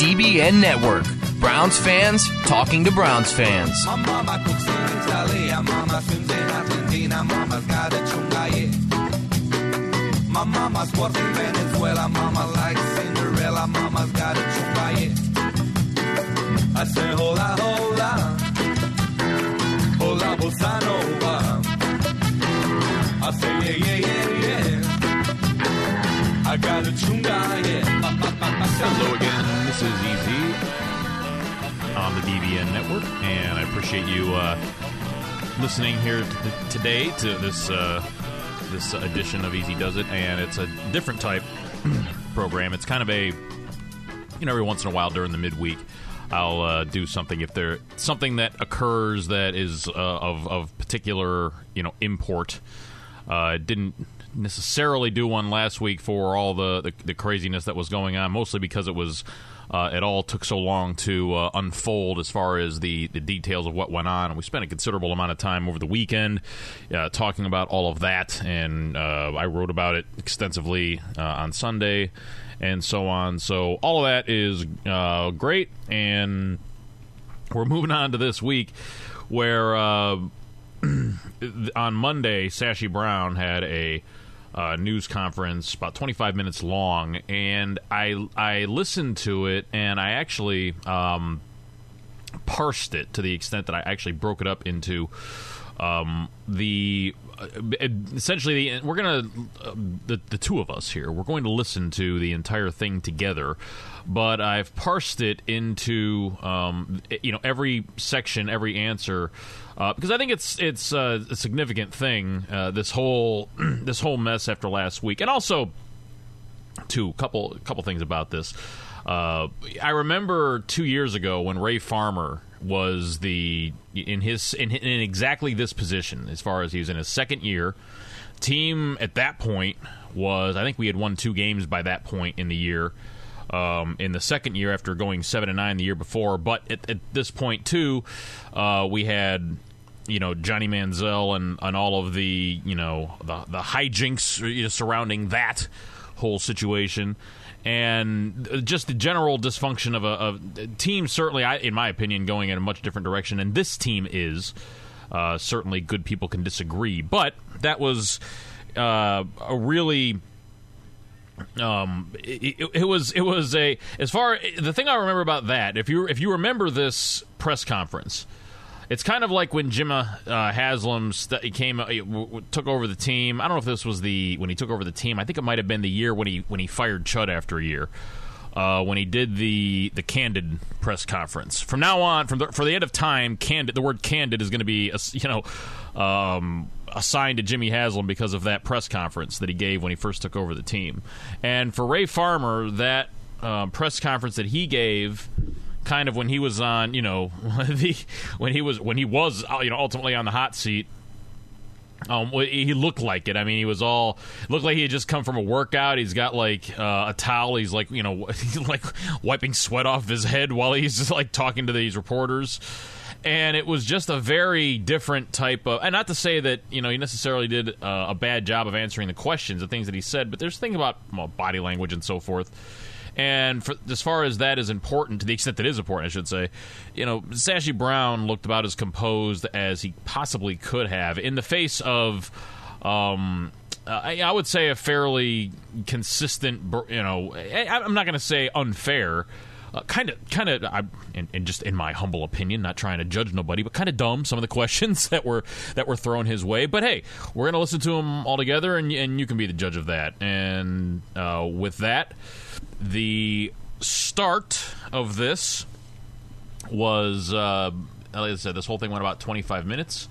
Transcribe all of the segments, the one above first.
DBN Network. Browns fans talking to Browns fans. My mama's in Venezuela, mama Cinderella, mama's got a chunga, I say hola, hola, hola, bossa nova. I say yeah, yeah, yeah, yeah. I got a chunga, yeah. Hello again. This is Easy on the DBN network, and I appreciate you uh, listening here today to this uh, this edition of Easy Does It, and it's a different type program. It's kind of a you know every once in a while during the midweek. I'll uh, do something if there something that occurs that is uh, of of particular you know import. Uh, didn't necessarily do one last week for all the, the, the craziness that was going on, mostly because it was uh, it all took so long to uh, unfold as far as the, the details of what went on. And we spent a considerable amount of time over the weekend uh, talking about all of that, and uh, I wrote about it extensively uh, on Sunday and so on. So all of that is uh, great, and we're moving on to this week where on Monday, Sashi Brown had a uh, news conference, about 25 minutes long, and I I listened to it and I actually um, parsed it to the extent that I actually broke it up into um, the uh, essentially the, we're gonna uh, the the two of us here we're going to listen to the entire thing together but I've parsed it into um, you know every section every answer uh, because I think it's it's uh, a significant thing uh, this whole this whole mess after last week and also two couple couple things about this uh, I remember two years ago when Ray Farmer was the in his in, in exactly this position as far as he was in his second year. Team at that point was I think we had won two games by that point in the year. Um, in the second year after going seven and nine the year before, but at, at this point too, uh, we had you know Johnny Manziel and, and all of the you know the the hijinks surrounding that whole situation and just the general dysfunction of a, a team. Certainly, I, in my opinion, going in a much different direction, and this team is. Uh, certainly, good people can disagree, but that was uh, a really. Um, it, it, was it was a as far the thing I remember about that. If you if you remember this press conference, it's kind of like when Jim uh, Haslam st- came uh, took over the team. I don't know if this was the when he took over the team. I think it might have been the year when he when he fired Chud after a year. Uh, when he did the the candid press conference. From now on, from the, for the end of time, candid the word candid is going to be you know um, assigned to Jimmy Haslam because of that press conference that he gave when he first took over the team. And for Ray Farmer, that uh, press conference that he gave kind of when he was on, you know, the when he was when he was uh, you know ultimately on the hot seat. Um, he looked like it. I mean, he was all looked like he had just come from a workout. He's got like uh, a towel. He's like you know, like wiping sweat off his head while he's just like talking to these reporters. And it was just a very different type of, and not to say that you know he necessarily did uh, a bad job of answering the questions, the things that he said, but there's things about well, body language and so forth and for, as far as that is important, to the extent that is important, I should say, you know, Sashi Brown looked about as composed as he possibly could have in the face of. Um, I, I, would say a fairly consistent, you know, I, am not going to say unfair, kind of, kind of, and, and, just in my humble opinion, not trying to judge nobody, but kind of dumb. Some of the questions that were that were thrown his way. But hey, we're going to listen to him all together, and and you can be the judge of that. And uh, with that, the start of this was, uh, like I said, this whole thing went about 25 minutes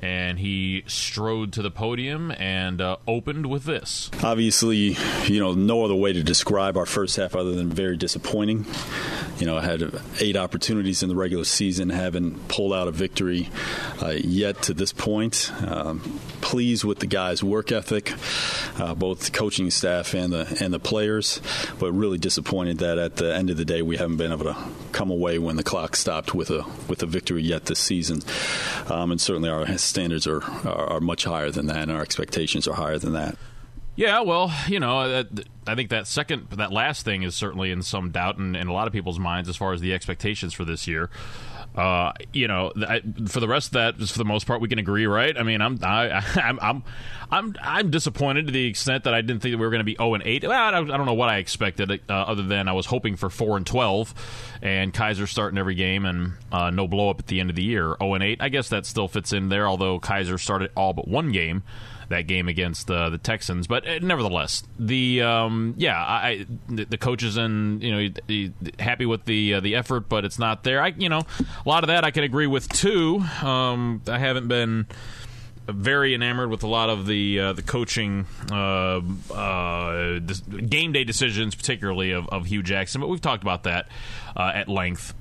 and he strode to the podium and uh, opened with this. Obviously, you know, no other way to describe our first half other than very disappointing. You know, I had eight opportunities in the regular season, haven't pulled out a victory uh, yet to this point. Um, pleased with the guys' work ethic, uh, both coaching staff and the and the players, but really disappointed that at the end of the day we haven't been able to come away when the clock stopped with a with a victory yet this season. Um, and certainly our standards are, are, are much higher than that, and our expectations are higher than that. Yeah, well, you know, I think that second, that last thing is certainly in some doubt in, in a lot of people's minds as far as the expectations for this year. Uh, you know, I, for the rest of that, for the most part, we can agree, right? I mean, I'm I, I'm I'm I'm I'm disappointed to the extent that I didn't think that we were going to be 0 and 8. Well, I, don't, I don't know what I expected, uh, other than I was hoping for 4 and 12, and Kizer starting every game and uh, no blow up at the end of the year. 0 and 8, I guess that still fits in there. Although Kizer started all but one game that game against uh, the Texans. But uh, nevertheless, the um, yeah, I, the, the coaches and you know he, he, happy with the uh, the effort, but it's not there. I you know a lot of that I can agree with too. Um, I haven't been very enamored with a lot of the uh, the coaching uh, uh, game day decisions, particularly of, of Hue Jackson. But we've talked about that uh, at length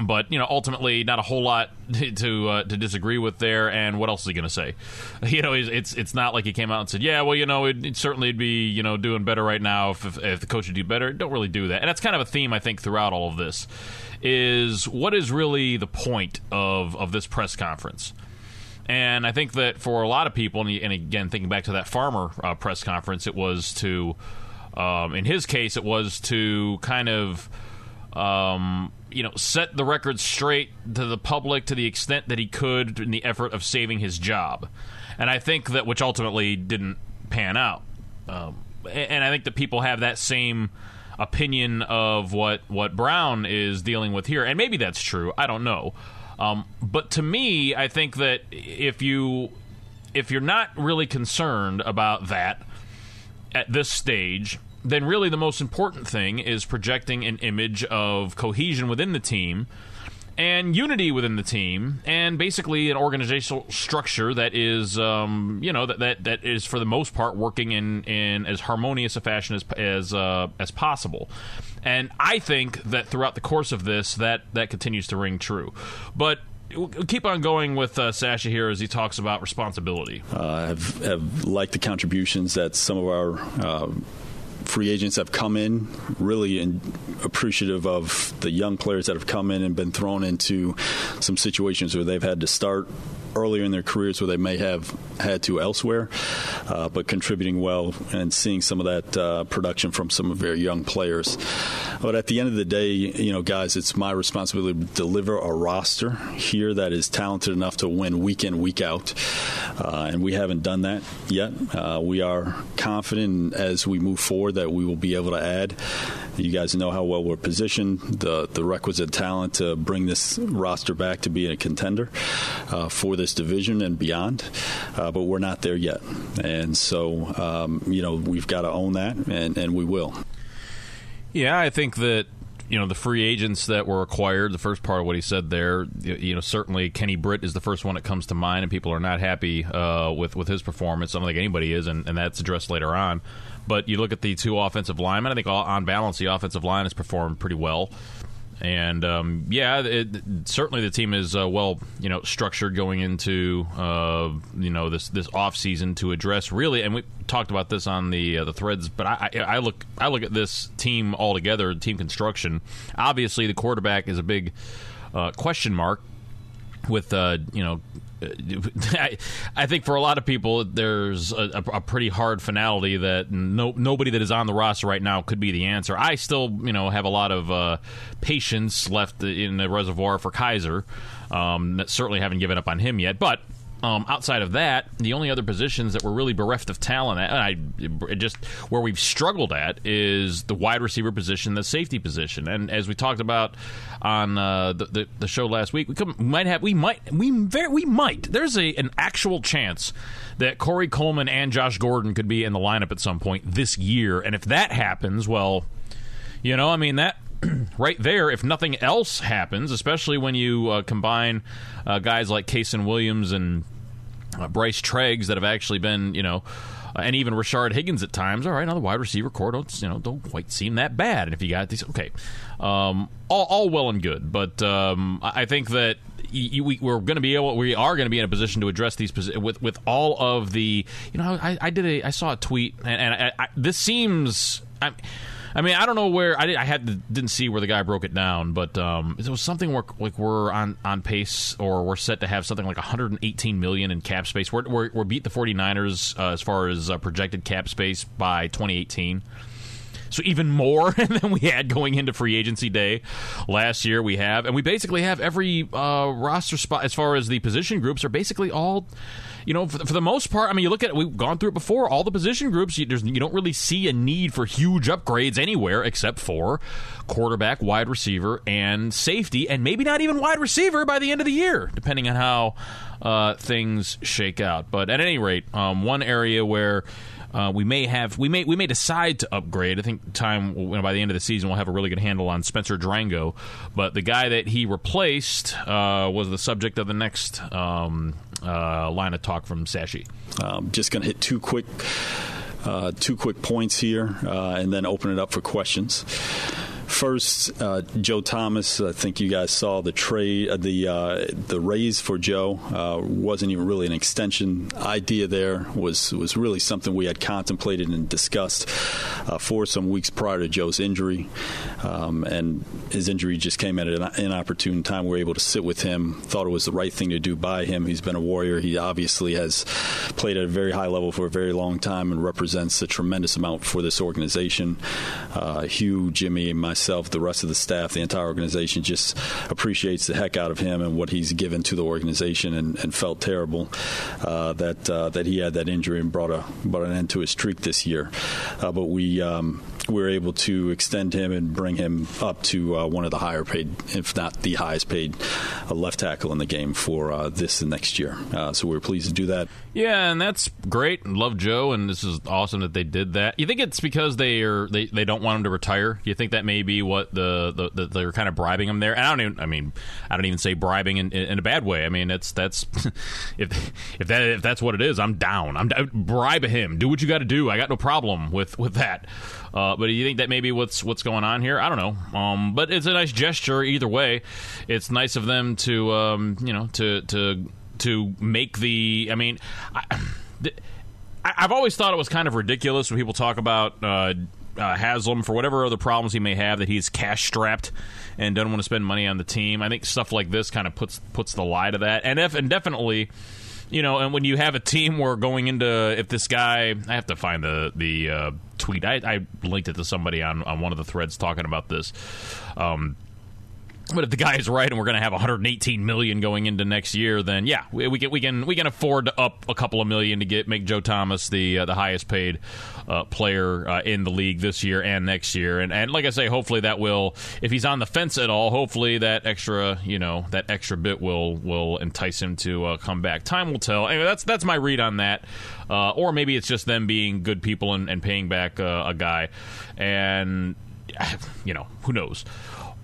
but you know, ultimately, not a whole lot to uh, to disagree with there. And what else is he going to say? You know, it's it's not like he came out and said, "Yeah, well, you know, it, it certainly would be you know doing better right now if, if, if the coach would do better." Don't really do that, and that's kind of a theme I think throughout all of this. Is what is really the point of of this press conference? And I think that for a lot of people, and, and again, thinking back to that farmer uh, press conference, it was to, um, in his case, it was to kind of um, you know, set the record straight to the public to the extent that he could in the effort of saving his job. And I think that which ultimately didn't pan out. Um, and I think that people have that same opinion of what what Brown is dealing with here, and maybe that's true. I don't know. Um, but to me, I think that if you if you're not really concerned about that at this stage, then really the most important thing is projecting an image of cohesion within the team and unity within the team, and basically an organizational structure that is, um, you know, that, that that is for the most part working in, in as harmonious a fashion as as uh, as possible. And I think that throughout the course of this, that that continues to ring true. But we'll keep on going with uh, Sashi here as he talks about responsibility. Uh, have have liked the contributions that some of our uh, free agents have come in, really in, appreciative of the young players that have come in and been thrown into some situations where they've had to start earlier in their careers where they may have had to elsewhere, uh, but contributing well and seeing some of that uh, production from some of their young players. But at the end of the day, you know, guys, it's my responsibility to deliver a roster here that is talented enough to win week in, week out. Uh, and we haven't done that yet. Uh, we are confident as we move forward that we will be able to add. You guys know how well we're positioned, the, the requisite talent to bring this roster back to be a contender uh, for the this division and beyond, uh, but we're not there yet. And so, um, you know, we've got to own that, and, and we will. Yeah, I think that you know the free agents that were acquired. The first part of what he said there, you know, certainly Kenny Britt is the first one that comes to mind, and people are not happy uh, with with his performance. I don't think anybody is, and, and that's addressed later on. But you look at the two offensive linemen. I think on balance, the offensive line has performed pretty well. And um, yeah, it, certainly the team is uh, well, you know, structured going into uh, you know this this off season to address really. And we talked about this on the uh, the threads, but I, I, I, look I look at this team altogether, team construction. Obviously, the quarterback is a big uh, question mark with uh, you know I, I, think for a lot of people, there's a, a, pretty hard finality that no, nobody that is on the roster right now could be the answer. I still, you know, have a lot of uh, patience left in the reservoir for Kizer. Um, certainly haven't given up on him yet, but um, outside of that, the only other positions that were really bereft of talent, I just where we've struggled at is the wide receiver position, the safety position, and as we talked about on uh, the, the, the show last week, we, might have we might we very, we might there's a an actual chance that Corey Coleman and Josh Gordon could be in the lineup at some point this year, and if that happens, well, you know, I mean that right there, if nothing else happens, especially when you uh, combine uh, guys like Kasen Williams and uh, Bryce Treggs that have actually been, you know, uh, and even Rashard Higgins at times. All right, now the wide receiver core don't you know don't quite seem that bad. And if you got these, okay, um, all, all well and good, but um, I think that. we, are going to be able. We are going to be in a position to address these with with all of the. You know, I, I did a. I saw a tweet, and, and I, I, this seems. I, I mean, I don't know where I, did, I had didn't see where the guy broke it down, but um, it was something where like we're on, on pace or we're set to have something like 118 million in cap space. We're we're, we're beat the 49ers uh, as far as uh, projected cap space by 2018. So even more than we had going into free agency day last year. We have, and we basically have every uh, roster spot as far as the position groups are basically all you know, for the, for the, most part, I mean, you look at it, we've gone through it before. All the position groups, you, you, don't really see a need for huge upgrades anywhere except for quarterback, wide receiver, and safety, and maybe not even wide receiver by the end of the year, depending on how uh, things shake out. But at any rate, um, one area where uh, we may have we may we may decide to upgrade. I think time you know, by the end of the season we'll have a really good handle on Spencer Drango, but the guy that he replaced uh, was the subject of the next um, uh, line of talk from Sashi. Um, just going to hit two quick uh, two quick points here, uh, and then open it up for questions. First, uh, Joe Thomas. I think you guys saw the trade, uh, the uh, the raise for Joe uh, wasn't even really an extension idea. There was was really something we had contemplated and discussed uh, for some weeks prior to Joe's injury, um, and his injury just came at an inopportune time. We were able to sit with him. Thought it was the right thing to do by him. He's been a warrior. He obviously has played at a very high level for a very long time and represents a tremendous amount for this organization. Uh, Hue, Jimmy, and myself the rest of the staff, the entire organization just appreciates the heck out of him and what he's given to the organization, and, and felt terrible uh, that uh, that he had that injury and brought a brought an end to his streak this year. Uh, but we. Um, we were able to extend him and bring him up to uh, one of the higher paid, if not the highest paid, uh, left tackle in the game for uh, this and next year. so we were pleased to do that. Yeah, and that's great. Love Joe, and this is awesome that they did that. You think it's because they are they, they don't want him to retire? You think that may be what the, the, the they're kind of bribing him there. And I don't even. I mean, I don't even say bribing in, in, in a bad way. I mean, it's that's if if that if that's what it is, I'm down. I'm bribe him. Do what you got to do. I got no problem with with that. Uh, but do you think that maybe what's what's going on here? I don't know. Um, but it's a nice gesture either way. It's nice of them to um, you know to to to make the. I mean. I, I've always thought it was kind of ridiculous when people talk about uh, uh, Haslam for whatever other problems he may have that he's cash strapped and doesn't want to spend money on the team. I think stuff like this kind of puts puts the lie to that, and if and definitely. You know, and when you have a team where going into if this guy, I have to find the the uh, tweet. I, I, linked it to somebody on, on one of the threads talking about this. Um, but if the guy is right and we're going to have 118 million going into next year, then yeah, we, we, can we can we can afford to up a couple of million to get make Joe Thomas the uh, the highest paid uh, player uh, in the league this year and next year. And and like I say, hopefully that will, if he's on the fence at all, hopefully that extra you know that extra bit will will entice him to uh, come back. Time will tell. Anyway, that's that's my read on that. Uh, or maybe it's just them being good people and, and paying back uh, a guy, and you know who knows.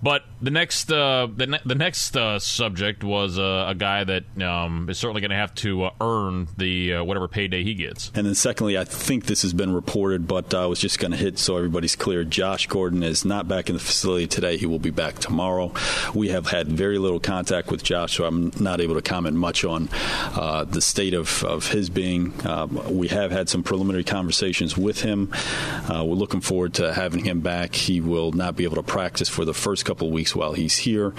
But the next uh, the, ne- the next uh, subject was uh, a guy that um, is certainly going to have to uh, earn the uh, whatever payday he gets. And then secondly, I think this has been reported, but I was just going to hit so everybody's clear. Josh Gordon is not back in the facility today. He will be back tomorrow. We have had very little contact with Josh, so I'm not able to comment much on uh, the state of, of his being. Um, we have had some preliminary conversations with him. we're looking forward to having him back. He will not be able to practice for the first couple of weeks while he's here,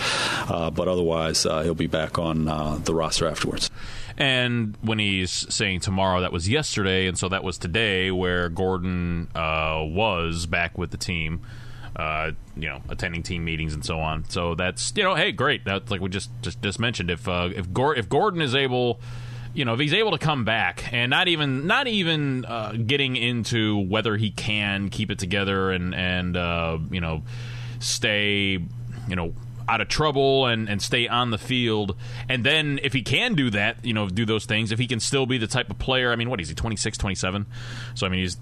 uh, but otherwise uh, he'll be back on uh, the roster afterwards. And when he's saying tomorrow, that was yesterday, and so that was today, where Gordon uh, was back with the team. Uh, you know, attending team meetings and so on. So that's you know, hey, great. That's like we just just, just mentioned. If uh, if Gor- if Gordon is able, you know, if he's able to come back and not even not even getting into whether he can keep it together and and you know stay, you know, out of trouble and, and stay on the field. And then if he can do that, you know, do those things, if he can still be the type of player, I mean, what is he, 26, 27? So, I mean, he's,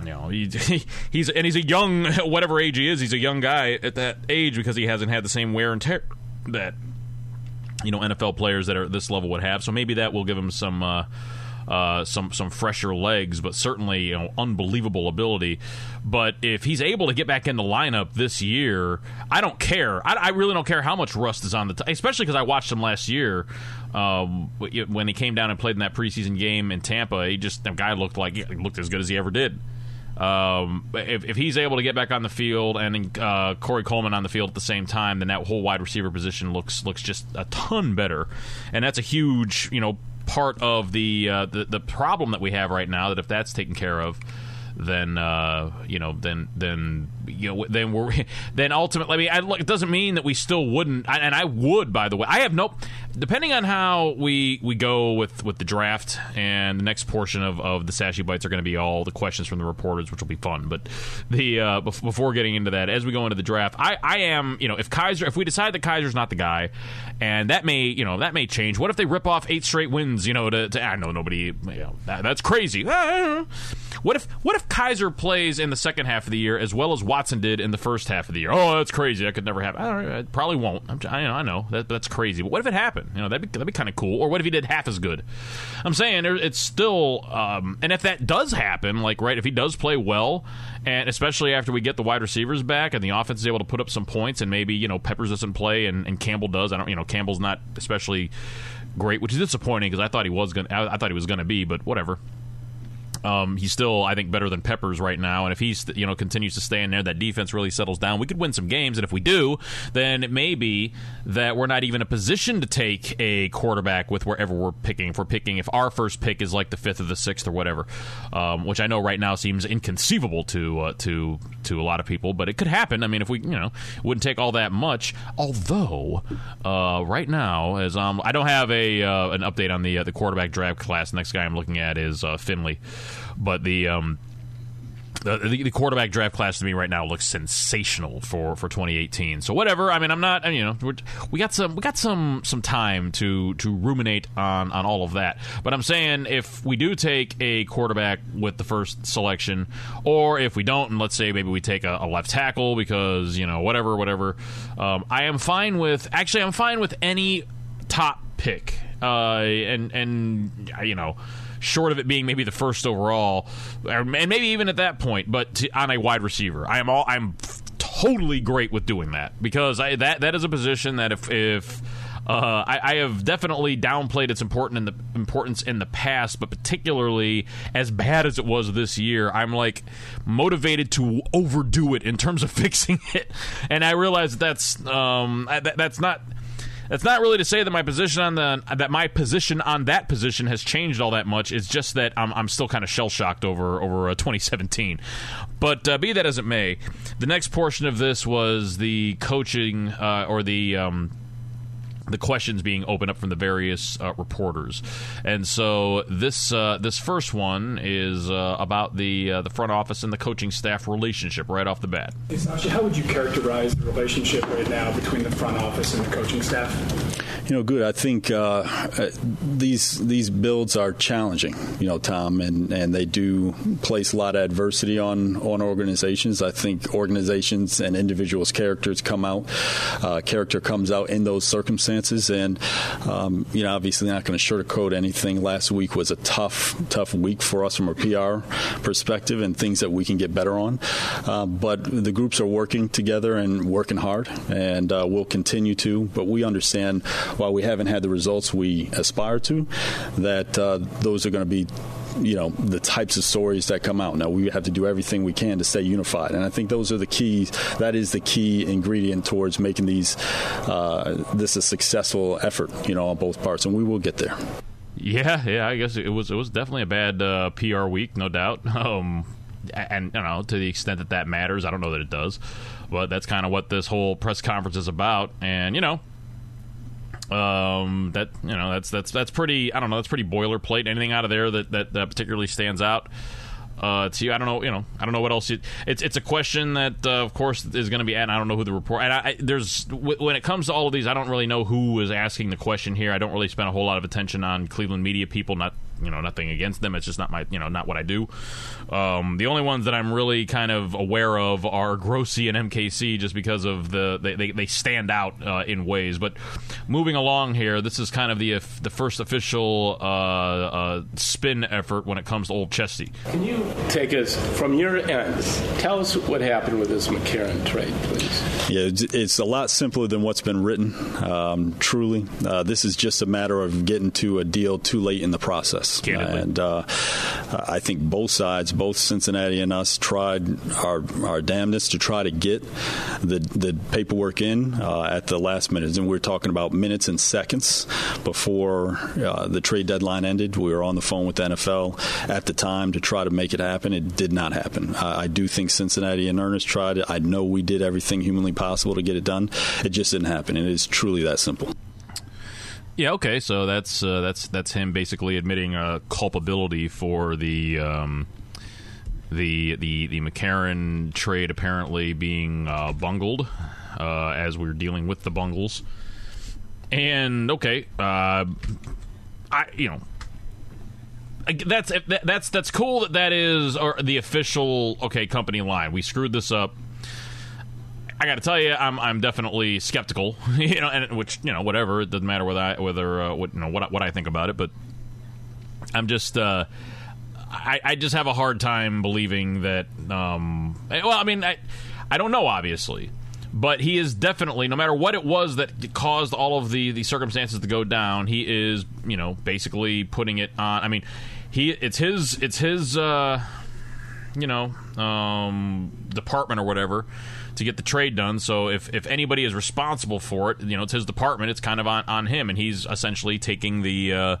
you know, he, he's, and he's a young, whatever age he is, he's a young guy at that age because he hasn't had the same wear and tear that, you know, NFL players that are at this level would have. So maybe that will give him some, uh, uh, some some fresher legs, but certainly you know unbelievable ability. But if he's able to get back in the lineup this year, I don't care. I, I really don't care how much rust is on the, t- especially because I watched him last year um, when he came down and played in that preseason game in Tampa. He just the guy looked like looked as good as he ever did. Um, if, if he's able to get back on the field and uh, Corey Coleman on the field at the same time, then that whole wide receiver position looks looks just a ton better, and that's a huge you know part of the uh, the, the problem that we have right now. That if that's taken care of, then uh, you know, then then you know, then we're then ultimately. I mean, I, it doesn't mean that we still wouldn't, and I would. By the way, I have no. Depending on how we we go with with the draft and the next portion of, of the Sashi bites are going to be all the questions from the reporters, which will be fun. But the uh, before getting into that, as we go into the draft, I I am you know if Kizer if we decide that Kizer's not the guy, and that may you know that may change. What if they rip off eight straight wins? You know, to, to I know nobody. You know, that, that's crazy. What if what if Kizer plays in the second half of the year as well as Watson did in the first half of the year? Oh, that's crazy. That could never happen. I, probably won't. I'm, I, know, I know that that's crazy. But what if it happened? You know, that'd be that'd be kind of cool. Or what if he did half as good? I'm saying it's still. Um, and if that does happen, like right, if he does play well, and especially after we get the wide receivers back and the offense is able to put up some points, and maybe you know Peppers doesn't play and, and Campbell does. I don't. You know, Campbell's not especially great, which is disappointing because I thought he was going. I, I thought he was going to be, but whatever. Um, he's still, I think, better than Peppers right now. And if he's, you know, continues to stay in there, that defense really settles down. We could win some games, and if we do, then it may be that we're not even in a position to take a quarterback with wherever we're picking. If we're picking, if our first pick is like the fifth or the sixth or whatever, um, which I know right now seems inconceivable to uh, to to a lot of people, but it could happen. I mean, if we, you know, wouldn't take all that much. Although, uh, right now, as um, I don't have a uh, an update on the uh, the quarterback draft class. The next guy I'm looking at is uh, Finley. But the um, the, the, quarterback draft class to me right now looks sensational for, for 2018. So whatever. I mean, I'm not. You know, we got some we got some some time to to ruminate on on all of that. But I'm saying if we do take a quarterback with the first selection, or if we don't, and let's say maybe we take a, a left tackle because you know whatever whatever, um, I am fine with. Actually, I'm fine with any top pick. Uh, and and you know short of it being maybe the first overall, and maybe even at that point, but to, on a wide receiver. I am all I'm totally great with doing that because I, that that is a position that if if uh, I, I, have definitely downplayed its important in the importance in the past, but particularly as bad as it was this year, I'm like motivated to overdo it in terms of fixing it. And I realize that that's um, that, that's not that's not really to say that my position on the that my position on that position has changed all that much. It's just that I'm, I'm still kind of shell shocked over over uh, 2017. But uh, be that as it may, the next portion of this was the coaching uh, or the. Um, the questions being opened up from the various uh, reporters, and so this uh, this first one is uh, about the uh, the front office and the coaching staff relationship right off the bat. Hey, how would you characterize the relationship right now between the front office and the coaching staff? You know, good. I think uh, uh, these these builds are challenging. You know, Tom, and, and they do place a lot of adversity on on organizations. I think organizations and individuals' characters come out. character comes out in those circumstances circumstances. And, um, you know, obviously not going to sugarcoat anything. Last week was a tough, tough week for us from a PR perspective and things that we can get better on. Uh, but the groups are working together and working hard, and uh, we'll continue to. But we understand while we haven't had the results we aspire to, that uh, those are going to be you know the types of stories that come out. Now we have to do everything we can to stay unified, and I think those are the keys. That is the key ingredient towards making these uh, this a successful effort, you know, on both parts, and we will get there. Yeah, yeah, I guess it was it was definitely a bad uh, PR week, no doubt. Um, and you know, to the extent that that matters, I don't know that it does, but that's kind of what this whole press conference is about. And you know, um, that you know that's that's that's pretty. I don't know. That's pretty boilerplate. Anything out of there that that, that particularly stands out uh, to you? I don't know. You know, I don't know what else. You, it's it's a question that, uh, of course, is going to be. And I don't know who the report. And I, I, there's w- when it comes to all of these, I don't really know who is asking the question here. I don't really spend a whole lot of attention on Cleveland media people. Not you know nothing against them. It's just not my you know not what I do. Um, the only ones that I'm really kind of aware of are Grossi and MKC, just because of the they, they, they stand out uh, in ways. But moving along here, this is kind of the the first official uh, uh, spin effort when it comes to Old Chesty. Can you take us from your end? Tell us what happened with this McCarron trade, please. Yeah, it's a lot simpler than what's been written. Um, truly, uh, this is just a matter of getting to a deal too late in the process. Us. Candidly. And uh, I think both sides, both Cincinnati and us, tried our, our damnedest to try to get the, the paperwork in uh, at the last minute. And we are talking about minutes and seconds before uh, the trade deadline ended. We were on the phone with the NFL at the time to try to make it happen. It did not happen. I, I do think Cincinnati and Ernest tried it. I know we did everything humanly possible to get it done. It just didn't happen. And it is truly that simple. Yeah. Okay. So that's uh, that's that's him basically admitting uh, culpability for the um, the the the McCarron trade apparently being uh, bungled uh, as we are dealing with the bungles. And okay, uh, I you know that's that's that's cool that that is the official okay company line. We screwed this up. I got to tell you, I'm I'm definitely skeptical. You know, and which you know, whatever. It doesn't matter whether I whether uh, what you know what what I think about it, but I'm just. Uh, I, I just have a hard time believing that. Um, well, I mean, I, I don't know, obviously, but he is definitely, no matter what it was that caused all of the, the circumstances to go down, he is, you know, basically putting it on. I mean, he it's his it's his, uh, you know, um, department or whatever to get the trade done. So if, if anybody is responsible for it, you know, it's his department. It's kind of on, on him, and he's essentially taking the uh,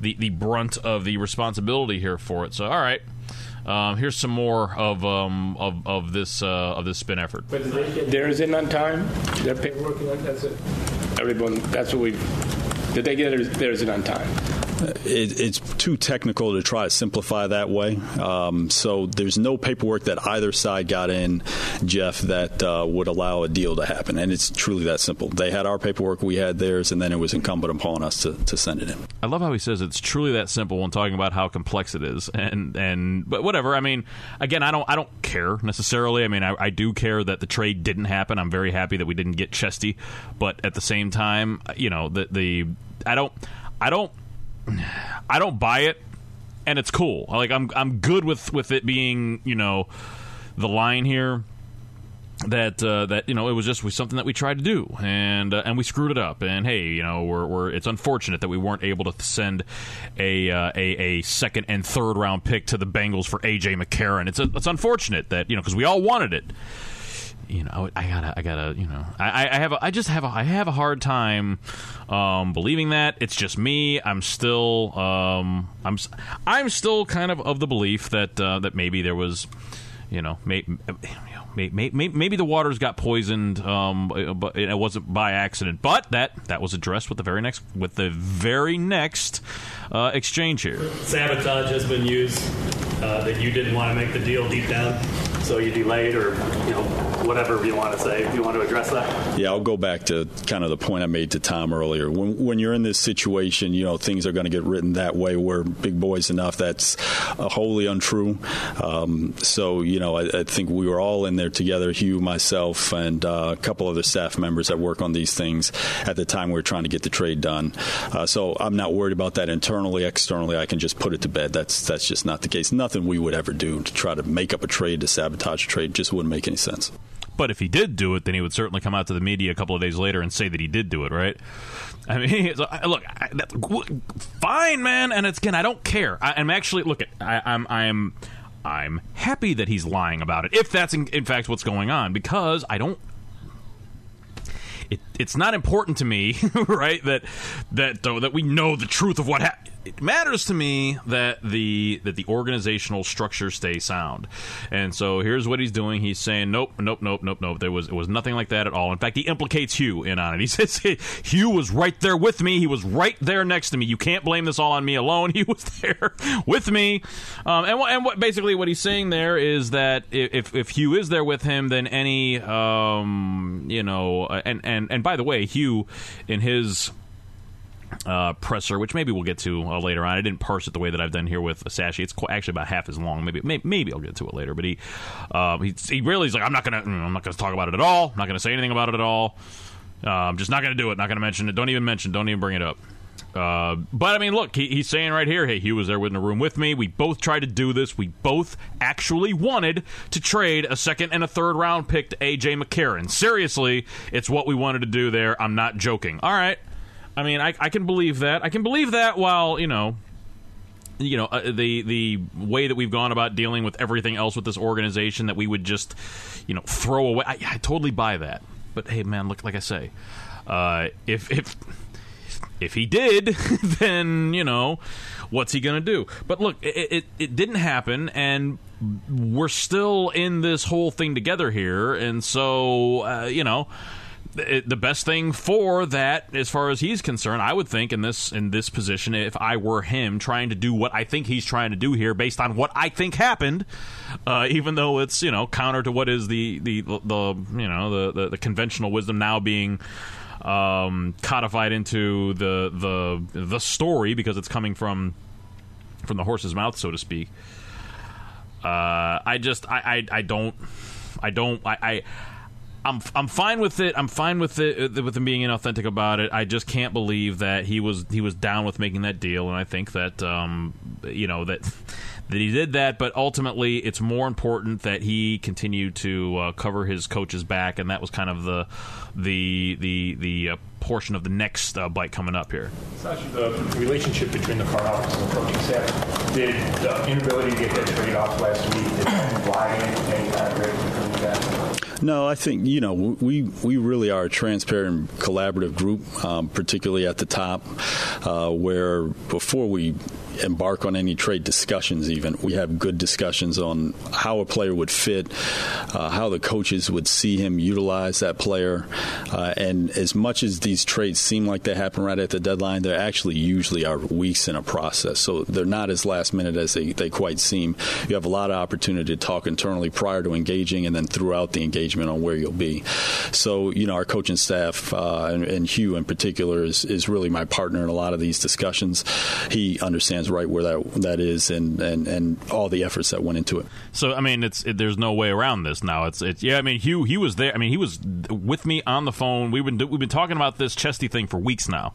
the the brunt of the responsibility here for it. So all right. Um, here's some more of um, of, of this uh, of this spin effort. But did they get theirs in on time? Their paperwork, like that's it. Everyone, that's what we. Did they get theirs in on time? It, it's too technical to try to simplify that way. Um, so there's no paperwork that either side got in, Jeff, that uh, would allow a deal to happen. And it's truly that simple. They had our paperwork, we had theirs, and then it was incumbent upon us to, to send it in. I love how he says it's truly that simple when talking about how complex it is. And and but whatever. I mean, again, I don't I don't care necessarily. I mean, I, I do care that the trade didn't happen. I'm very happy that we didn't get Chesty, but at the same time, you know, the the I don't I don't I don't buy it, and it's cool. Like I'm I'm good with with it being you know the line here that uh, that you know it was just something that we tried to do and uh, and we screwed it up. And hey you know we're, we're it's unfortunate that we weren't able to send a, uh, a a second and third round pick to the Bengals for AJ McCarron. It's a, it's unfortunate that you know because we all wanted it you know, I gotta, I gotta, you know, I, I have, a, I just have, a, I have a hard time um, believing that. It's just me. I'm still, um, I'm, I'm still kind of of the belief that uh, that maybe there was, you know, maybe, maybe, maybe the waters got poisoned, um, but it wasn't by accident. But that that was addressed with the very next, with the very next uh, exchange here. Sabotage has been used. Uh, that you didn't want to make the deal deep down, so you delayed, or you know, whatever you want to say. If you want to address that, yeah, I'll go back to kind of the point I made to Tom earlier. When when you're in this situation, you know things are going to get written that way. We're big boys enough. That's uh, wholly untrue. Um, so you know, I, I, think we were all in there together. Hue, myself, and uh, a couple other staff members that work on these things at the time we were trying to get the trade done. Uh, so I'm not worried about that internally, externally. I can just put it to bed. That's that's just not the case. Nothing we would ever do to try to make up a trade to sabotage a trade just wouldn't make any sense. But if he did do it, then he would certainly come out to the media a couple of days later and say that he did do it, right? I mean, look, fine, man. And it's again, I don't care. I, am actually look. I, I'm I'm I'm happy that he's lying about it. If that's in, in fact what's going on, because I don't it, it's not important to me, right? That that that we know the truth of what happened it matters to me that the that the organizational structure stay sound. And so here's what he's doing. He's saying, nope, nope, nope, nope, nope. There was it was nothing like that at all. In fact, he implicates Hue in on it. He says Hue was right there with me. He was right there next to me. You can't blame this all on me alone. He was there with me. Um, and and what basically what he's saying there is that if if Hue is there with him, then any um, you know, and and and by the way, Hue in his uh, presser, which maybe we'll get to uh, later on. I didn't parse it the way that I've done here with Sashi. It's actually about half as long. Maybe maybe, maybe I'll get to it later. But he uh, he, he really is like I'm not gonna I'm not gonna talk about it at all. I'm not gonna say anything about it at all. I'm just not gonna do it. Not gonna mention it. Don't even mention. Don't even bring it up. Uh, but I mean, look, he, he's saying right here, hey, he was there in the room with me. We both tried to do this. We both actually wanted to trade a second and a third round pick to AJ McCarron. Seriously, it's what we wanted to do there. I'm not joking. All right. I mean, I, I can believe that. I can believe that while, you know, you know uh, the the way that we've gone about dealing with everything else with this organization that we would just you know throw away. I, I totally buy that. But hey, man, look, like I say, uh, if if if he did, then you know what's he to do? But look, it, it it didn't happen, and we're still in this whole thing together here, and so uh, you know the best thing for that, as far as he's concerned, I would think in this in this position, if I were him, trying to do what I think he's trying to do here, based on what I think happened, uh, even though it's you know counter to what is the the the you know the the, the conventional wisdom now being um, codified into the the the story because it's coming from from the horse's mouth, so to speak. Uh, I just I, I, I don't I don't I, I I'm I'm fine with it. I'm fine with it uh, with him being inauthentic about it. I just can't believe that he was he was down with making that deal, and I think that um, you know that that he did that. But ultimately, it's more important that he continued to uh, cover his coach's back, and that was kind of the the the the uh, portion of the next uh, bite coming up here. Sashi, the relationship between the front office and the coaching staff, did the inability to get that trade off last week, did that lie in any kind of? No, I think you know we we really are a transparent, collaborative group, um, particularly at the top, uh, where before we embark on any trade discussions, even we have good discussions on how a player would fit, uh, how the coaches would see him utilize that player, uh, and as much as these trades seem like they happen right at the deadline, they actually usually are weeks in a process. So they're not as last minute as they, they quite seem. You have a lot of opportunity to talk internally prior to engaging, and then throughout the engagement on where you'll be. So, you know, our coaching staff uh, and, and, Hue in particular is, is really my partner in a lot of these discussions. He understands right where that that is and, and, and all the efforts that went into it. So, I mean, it's it, there's no way around this now. It's it's yeah. I mean, Hue he was there. I mean, he was with me on the phone. We've been we've been talking about this chesty thing for weeks now.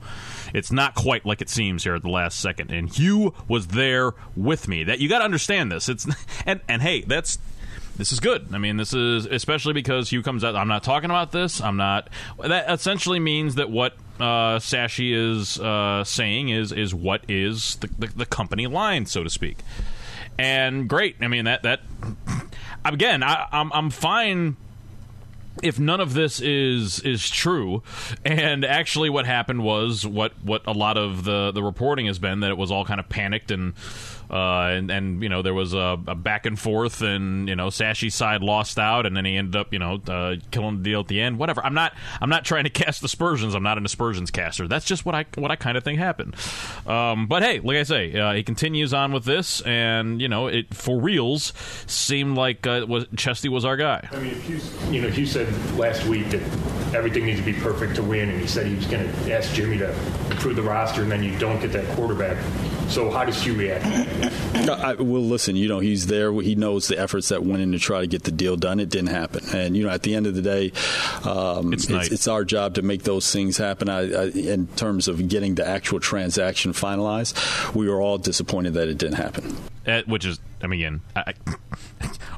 It's not quite like it seems here at the last second. And Hue was there with me. That you got to understand this. It's and and hey, that's this is good. I mean, this is especially because Hue comes out. I'm not talking about this. I'm not. That essentially means that what uh, Sashi is uh, saying is is what is the, the, the company line, so to speak. And great. I mean that that again. I, I'm I'm fine if none of this is is true, and actually what happened was what what a lot of the the reporting has been that it was all kind of panicked and uh, and, and you know there was a, a, back and forth, and you know Sashi's side lost out, and then he ended up you know uh, killing the deal at the end. Whatever. I'm not I'm not trying to cast aspersions. I'm not an aspersions caster. That's just what I what I kind of think happened. Um, but hey, like I say, uh, he continues on with this, and you know it for reals seemed like uh, was Chesty was our guy. I mean, Hue, you know, Hue said last week that everything needs to be perfect to win, and he said he was going to ask Jimmy to improve the roster, and then you don't get that quarterback. So how does Hue react? I, well, listen, you know, he's there. He knows the efforts that went in to try to get the deal done. It didn't happen. And, you know, at the end of the day, um, it's, it's, it's, our job to make those things happen. I, I, in terms of getting the actual transaction finalized, we were all disappointed that it didn't happen. Uh, which is, I mean, again, I,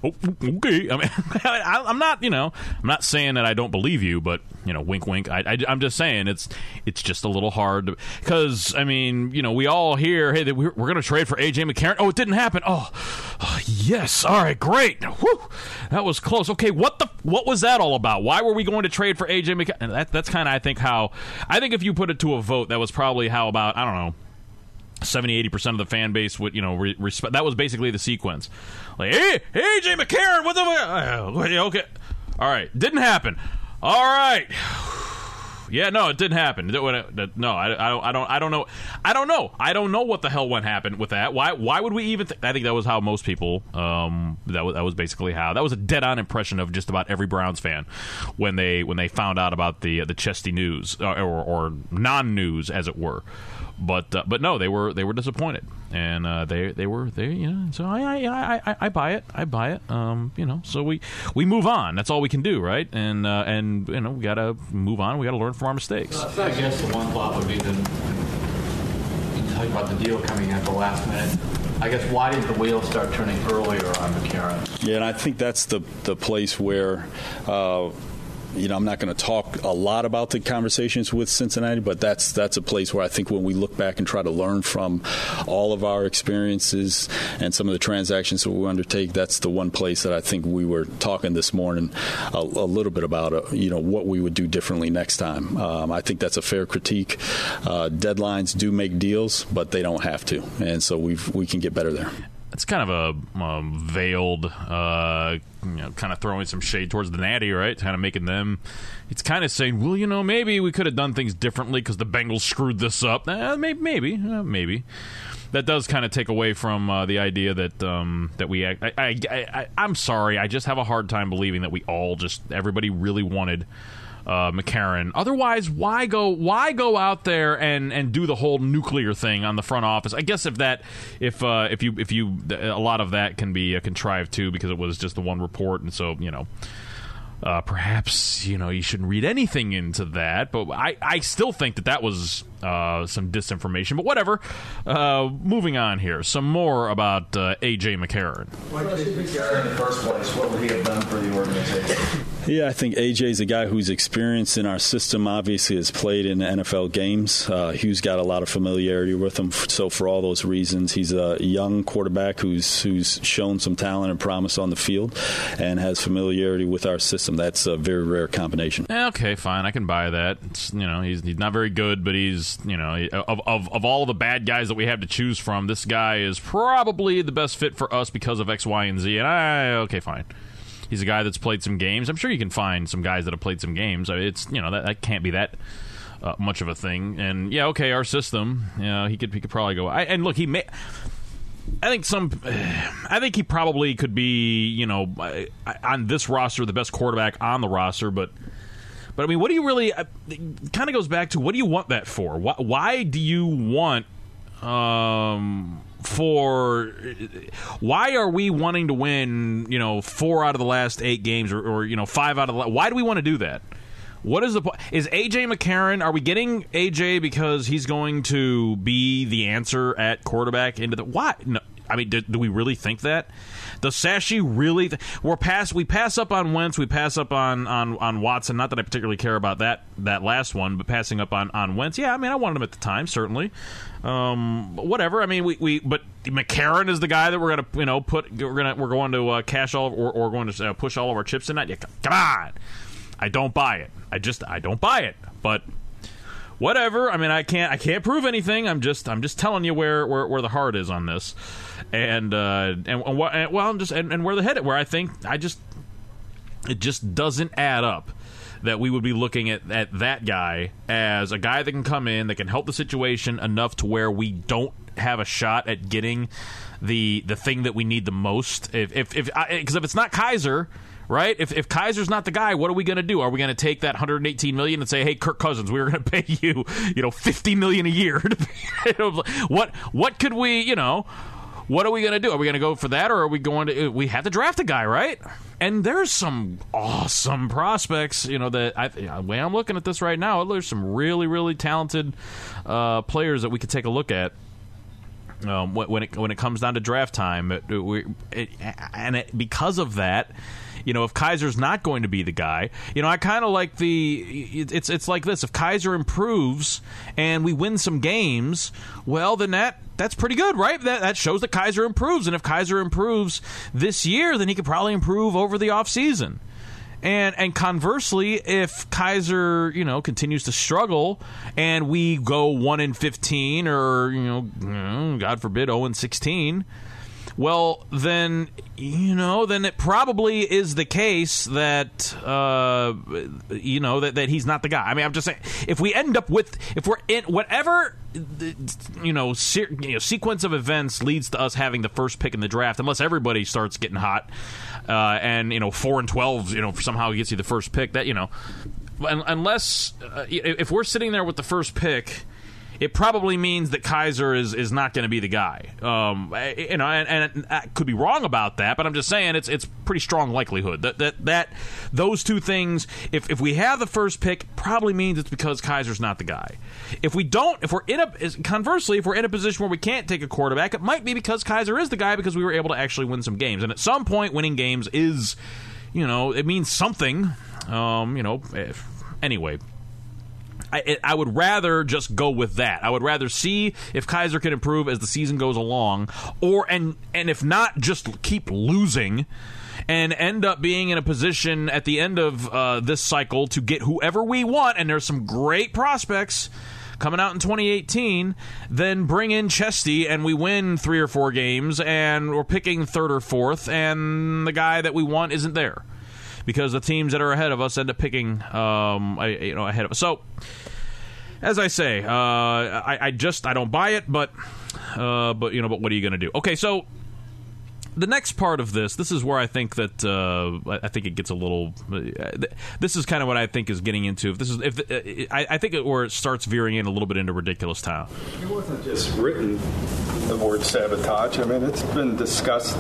oh, okay. I mean, I, am not, you know, I'm not saying that I don't believe you, but you know, wink, wink. I, am just saying it's it's just a little hard because I mean, you know, we all hear, hey, we're, we're going to trade for AJ McCarron. Oh, it didn't happen. Oh, oh, yes. All right, great. Whew, that was close. Okay, what the what was that all about? Why were we going to trade for AJ McCarron? That, that's kind of, I think, how I think if you put it to a vote, that was probably how about I don't know 70 80% of the fan base would you know re- respect that was basically the sequence. Like hey hey jay mccarron what the uh, okay all right didn't happen. All right. Yeah no it didn't happen. No I, I, don't I don't I don't know. I don't know. I don't know what the hell went happened with that. Why why would we even th- I think that was how most people um that was that was basically how that was a dead on impression of just about every Browns fan when they when they found out about the the chesty news or, or, or non news as it were but uh, but no, they were they were disappointed, and uh, they they were they you know. So I I, I I buy it, I buy it. Um, you know, so we we move on. That's all we can do, right? And uh, and you know, we got to move on. We got to learn from our mistakes. I guess the one thought would be that you talk about the deal coming at the last minute. I guess why did the wheels start turning earlier on McCarron? Yeah, and I think that's the the place where. Uh, you know, I'm not going to talk a lot about the conversations with Cincinnati, but that's that's a place where I think when we look back and try to learn from all of our experiences and some of the transactions that we undertake, that's the one place that I think we were talking this morning a, a little bit about, uh, you know, what we would do differently next time. Um, I think that's a fair critique. Uh, deadlines do make deals, but they don't have to, and so we we can get better there it's kind of a veiled, uh, you know, kind of throwing some shade towards the Natty, right? Kind of making them. It's kind of saying, well, you know, maybe we could have done things differently because the Bengals screwed this up. Uh, maybe, maybe, uh, maybe. That does kind of take away from uh, the idea that um, that we. I, I, I, I'm sorry. I just have a hard time believing that we all just everybody really wanted uh. Otherwise, why go why go out there and, and do the whole nuclear thing on the front office? I guess if that if uh, if you if you a lot of that can be uh, contrived too because it was just the one report, and so you know. Uh, perhaps you know you shouldn't read anything into that, but I, I still think that that was uh, some disinformation. But whatever. Uh, moving on here, some more about uh, AJ McCarron. Why did McCarron in the first place? What would he have done for the organization? Yeah, I think AJ is a guy who's experienced in our system. Obviously, has played in NFL games. Uh, Hue's got a lot of familiarity with him. So, for all those reasons, he's a young quarterback who's who's shown some talent and promise on the field, and has familiarity with our system. That's a very rare combination. Okay, fine, I can buy that. It's, you know, he's he's not very good, but he's you know of of of all the bad guys that we have to choose from, this guy is probably the best fit for us because of X, Y, and Z. And I okay, fine. He's a guy that's played some games. I'm sure you can find some guys that have played some games. it's you know that, that can't be that uh, much of a thing. And yeah, okay, our system. You know, he could he could probably go. I, and look, he may. I think some. I think he probably could be, you know, on this roster the best quarterback on the roster, but. But I mean, what do you really? Uh, kind of goes back to what do you want that for? Why, why do you want um, for why are we wanting to win you know four out of the last eight games or, or you know five out of the why do we want to do that what is the point is aj mccarron are we getting aj because he's going to be the answer at quarterback into the what no i mean do, do we really think that does Sashi really? Th- we're pass. We pass up on Wentz. We pass up on, on on Watson. Not that I particularly care about that that last one, but passing up on on Wentz. Yeah, I mean, I wanted him at the time, certainly. Um, whatever. I mean, we, we but McCarron is the guy that we're gonna you know put we're gonna we're going to uh, cash all or, or going to uh, push all of our chips in that. Yeah, come on. I don't buy it. I just I don't buy it. But whatever. I mean, I can't I can't prove anything. I'm just I'm just telling you where where, where the heart is on this and uh, and, and, and well, just and, and where the head where I think I just it just doesn't add up that we would be looking at, at that guy as a guy that can come in that can help the situation enough to where we don't have a shot at getting the the thing that we need the most. If if if because if it's not Kizer, right? If if Kizer's not the guy, what are we going to do? Are we going to take that 118 million and say, "Hey, Kirk Cousins, we are going to pay you, you know, 50 million a year"? what what could we, you know? What are we going to do? Are we going to go for that, or are we going to? We have to draft a guy, right? And there's some awesome prospects. You know that I, the way I'm looking at this right now, there's some really, really talented uh, players that we could take a look at. Um, when it when it comes down to draft time, it, we, it, and it, because of that, you know, if Kizer's not going to be the guy, you know, I kind of like the it's it's like this: if Kizer improves and we win some games, well, then that that's pretty good, right? That, that shows that Kizer improves. And if Kizer improves this year, then he could probably improve over the offseason. And and conversely, if Kizer, you know, continues to struggle and we go 1 in 15 or, you know, mm, God forbid 0 in 16, well, then you know, then it probably is the case that uh, you know that, that he's not the guy. I mean, I'm just saying, if we end up with if we're in whatever you know, se- you know sequence of events leads to us having the first pick in the draft, unless everybody starts getting hot, uh, and you know, four and twelve, you know, somehow gets you the first pick. That you know, unless uh, if we're sitting there with the first pick it probably means that Kizer is is not going to be the guy. Um, you know, and, and, I could be wrong about that, but I'm just saying it's it's pretty strong likelihood that that that those two things. If if we have the first pick, probably means it's because Kizer's not the guy. If we don't, if we're in a conversely, if we're in a position where we can't take a quarterback, it might be because Kizer is the guy because we were able to actually win some games, and at some point, winning games is you know, it means something. Um, you know, if, anyway. I, I would rather just go with that. I would rather see if Kizer can improve as the season goes along, or and and if not, just keep losing and end up being in a position at the end of uh, this cycle to get whoever we want. And there's some great prospects coming out in 2018, then bring in Chesty and we win three or four games and we're picking third or fourth, and the guy that we want isn't there because the teams that are ahead of us end up picking, um, you know, ahead of us. So, as I say, uh, I, I, just I don't buy it, but uh, but you know, but what are you going to do? Okay, so the next part of this, this is where I think that uh, I think it gets a little. Uh, this is kind of what I think is getting into. If this is, if uh, I, I, think it, where it starts veering in a little bit into ridiculous town. It wasn't just written the word sabotage. I mean, it's been discussed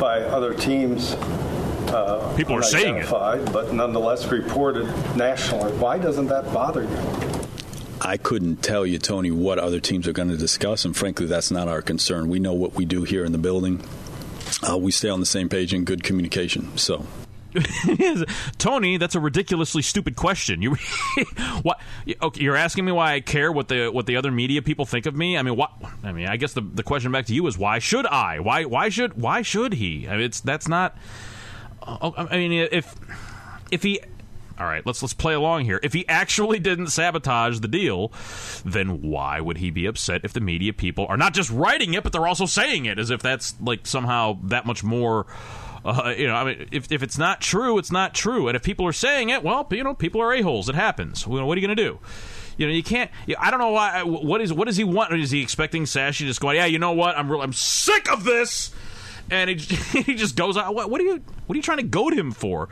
by other teams. Uh, People are saying it, but nonetheless reported nationally. Why doesn't that bother you? I couldn't tell you, Tony, what other teams are going to discuss, and frankly, that's not our concern. We know what we do here in the building uh, we stay on the same page in good communication. So. Tony, that's a ridiculously stupid question. You, what? Okay, you're asking me why I care what the what the other media people think of me. I mean, what? I mean, I guess the the question back to you is why should I? Why why should why should he? I mean, it's that's not. Oh, I mean, if if he all right, let's let's play along here. If he actually didn't sabotage the deal, then why would he be upset if the media people are not just writing it, but they're also saying it as if that's like somehow that much more uh, you know, I mean, if, if it's not true, it's not true. And if people are saying it, well, you know, people are a-holes. It happens. what are you going to do? You know, you can't. I don't know why. What is what does he want? Is he expecting Sashi to just go? Yeah, you know what? I'm real, I'm sick of this, and he, he just goes out. What, what are you What are you trying to goad him for?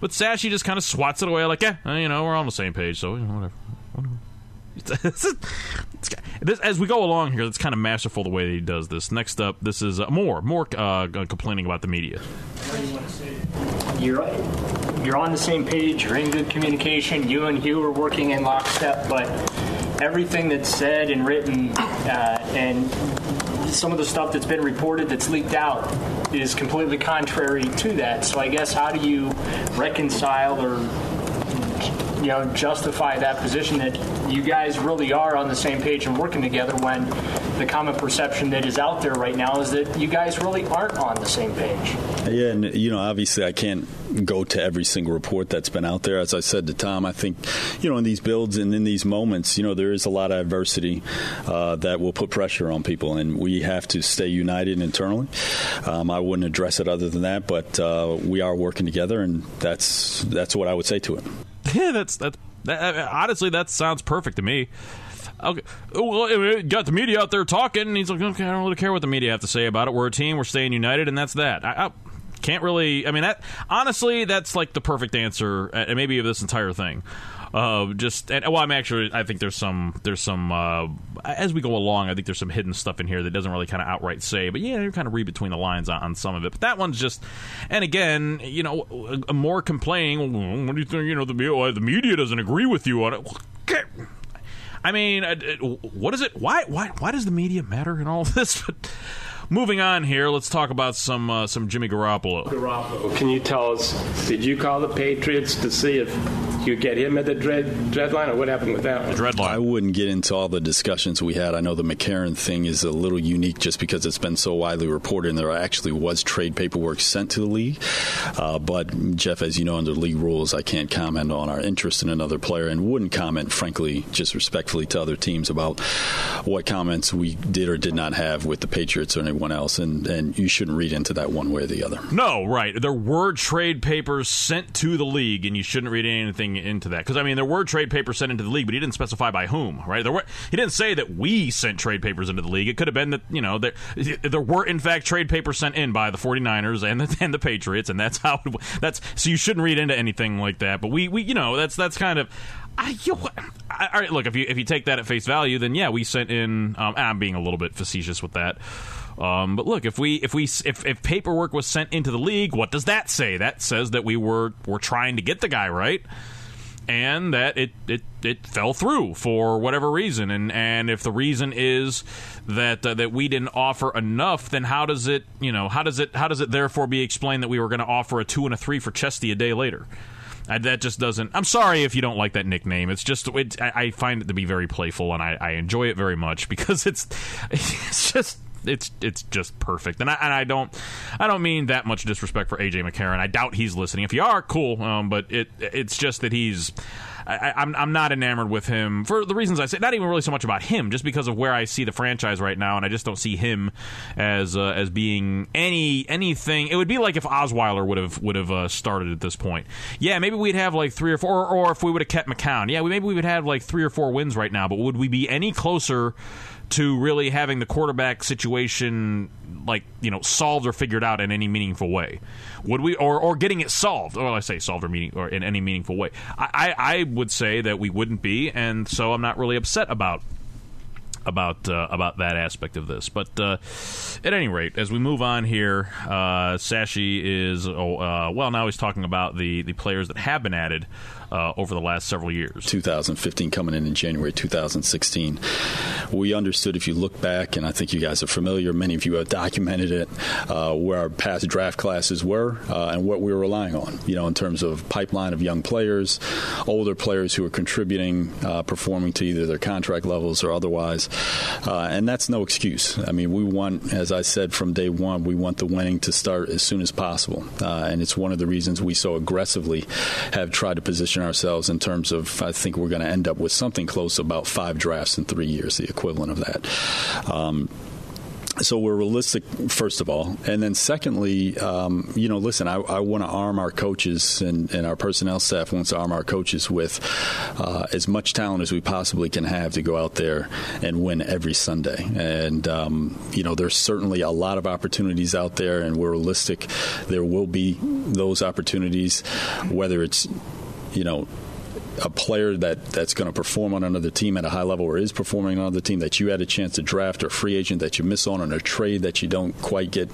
But Sashi just kind of swats it away, like, yeah, you know, we're on the same page, so whatever. this, as we go along here, it's kind of masterful the way that he does this. Next up, this is uh, more more uh, complaining about the media. You're you're on the same page. You're in good communication. You and Hue are working in lockstep, but everything that's said and written uh, and some of the stuff that's been reported that's leaked out is completely contrary to that. So I guess how do you reconcile or you know justify that position that you guys really are on the same page and working together when the common perception that is out there right now is that you guys really aren't on the same page. Yeah, and you know, obviously, I can't go to every single report that's been out there. As I said to Tom, I think you know in these builds and in these moments, you know, there is a lot of adversity uh, that will put pressure on people, and we have to stay united internally. Um, I wouldn't address it other than that, but uh, we are working together, and that's that's what I would say to it. Yeah, that's that's that, honestly that sounds perfect to me. Okay, well, got the media out there talking, and he's like, okay, I don't really care what the media have to say about it. We're a team, we're staying united, and that's that. I, I can't really. I mean, that honestly, that's like the perfect answer, uh, and maybe of this entire thing. Uh, just and, well, I'm actually I think there's some there's some uh, as we go along. I think there's some hidden stuff in here that doesn't really kind of outright say, but yeah, you kind of read between the lines on, on, some of it. But that one's just, and again, you know, more complaining. What do you think? You know, the the media doesn't agree with you on it. Okay. I mean, uh, what is it? Why why why does the media matter in all this? But moving on here, let's talk about some uh, some Jimmy Garoppolo. Garoppolo, can you tell us? Did you call the Patriots to see if you get him at the dread, dread line, or what happened with that one? Dread line. I wouldn't get into all the discussions we had. I know the McCarron thing is a little unique just because it's been so widely reported, and there actually was trade paperwork sent to the league. Uh, but Jeff, as you know, under league rules, I can't comment on our interest in another player, and wouldn't comment, frankly, just respectfully to other teams about what comments we did or did not have with the Patriots or anyone else. And and you shouldn't read into that one way or the other. No, right. There were trade papers sent to the league, and you shouldn't read anything into that because I mean there were trade papers sent into the league, but he didn't specify by whom. Right? There were. He didn't say that we sent trade papers into the league. It could have been that you know there there were in fact trade papers sent in by the 49ers and the, and the Patriots, and that's how it, that's so you shouldn't read into anything like that. But we we you know that's that's kind of. I, you, I, all right, look. If you if you take that at face value, then yeah, we sent in. Um, I'm being a little bit facetious with that. Um, but look, if we if we if, if paperwork was sent into the league, what does that say? That says that we were were trying to get the guy right and that it, it, it fell through for whatever reason. And, and if the reason is that uh, that we didn't offer enough, then how does it you know how does it how does it therefore be explained that we were going to offer a two and a three for Chesty a day later? I, that just doesn't. I'm sorry if you don't like that nickname. It's just it, I, I find it to be very playful, and I, I enjoy it very much because it's it's just it's it's just perfect. And I and I don't I don't mean that much disrespect for AJ McCarron. I doubt he's listening. If you are, cool. Um, but it it's just that he's. I, I'm I'm not enamored with him for the reasons I say. Not even really so much about him, just because of where I see the franchise right now, and I just don't see him as uh, as being any anything. It would be like if Osweiler would have would have uh, started at this point. Yeah, maybe we'd have like three or four, or, or if we would have kept McCown. Yeah, we, maybe we would have like three or four wins right now. But would we be any closer? To really having the quarterback situation like you know solved or figured out in any meaningful way would we or or getting it solved or I say solved or meaning or in any meaningful way I, I, I would say that we wouldn't be and so I'm not really upset about about uh, about that aspect of this. But uh, at any rate, as we move on here, uh, Sashi is oh, uh, well now he's talking about the the players that have been added uh, over the last several years. 2015 coming in in January 2016. We understood if you look back, and I think you guys are familiar, many of you have documented it, uh, where our past draft classes were uh, and what we were relying on, you know, in terms of pipeline of young players, older players who are contributing, uh, performing to either their contract levels or otherwise. Uh, and that's no excuse. I mean, we want, as I said from day one, we want the winning to start as soon as possible. Uh, and it's one of the reasons we so aggressively have tried to position ourselves in terms of, I think we're going to end up with something close about five drafts in three years, the equivalent of that. Um, so we're realistic first of all. And then secondly um, you know listen i, I want to arm our coaches and, and, our personnel staff wants to arm our coaches with uh, as much talent as we possibly can have to go out there and win every sunday. And um, you know there's certainly a lot of opportunities out there and we're realistic. There will be those opportunities whether it's you know a player that, that's going to perform on another team at a high level or is performing on another team that you had a chance to draft or free agent that you miss on or a trade that you don't quite get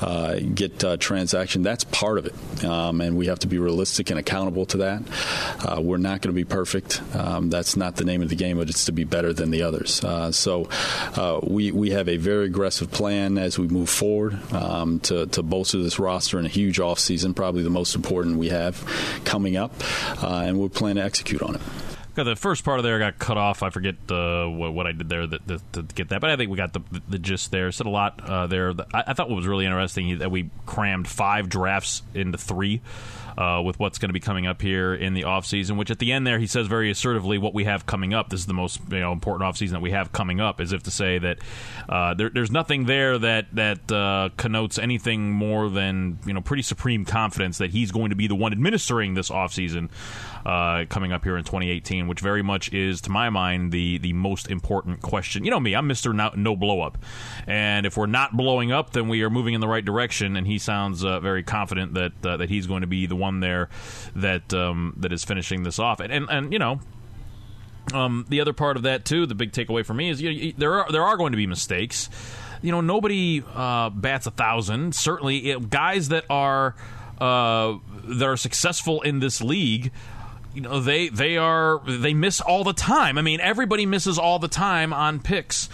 uh, get uh, transaction that's part of it. Um, and we have to be realistic and accountable to that. Uh, we're not going to be perfect. Um, that's not the name of the game but it's to be better than the others. Uh, so uh, we we have a very aggressive plan as we move forward um, to, to bolster this roster in a huge offseason probably the most important we have coming up. Uh, and we're planning to execute on it. Got the first part of there got cut off. I forget uh, what, what, I did there that, that, to get that, but I think we got the, the gist there. Said a lot uh, there. I, I, thought what was really interesting that we crammed five drafts into three uh, with what's going to be coming up here in the offseason, which at the end there he says very assertively what we have coming up. This is the most you know, important offseason that we have coming up, as if to say that uh, there, there's nothing there that that uh, connotes anything more than you know pretty supreme confidence that he's going to be the one administering this offseason uh, coming up here in 2018, which very much is, to my mind, the the most important question. You know me, I'm Mister no, no blow up, and if we're not blowing up, then we are moving in the right direction. And he sounds uh, very confident that uh, that he's going to be the one there that um, that is finishing this off. And and, and you know. Um, the other part of that too, the big takeaway for me is you know, there are there are going to be mistakes. You know, nobody uh, bats a thousand. Certainly, it, guys that are uh, that are successful in this league you know they they are they miss all the time. I mean, everybody misses all the time on picks.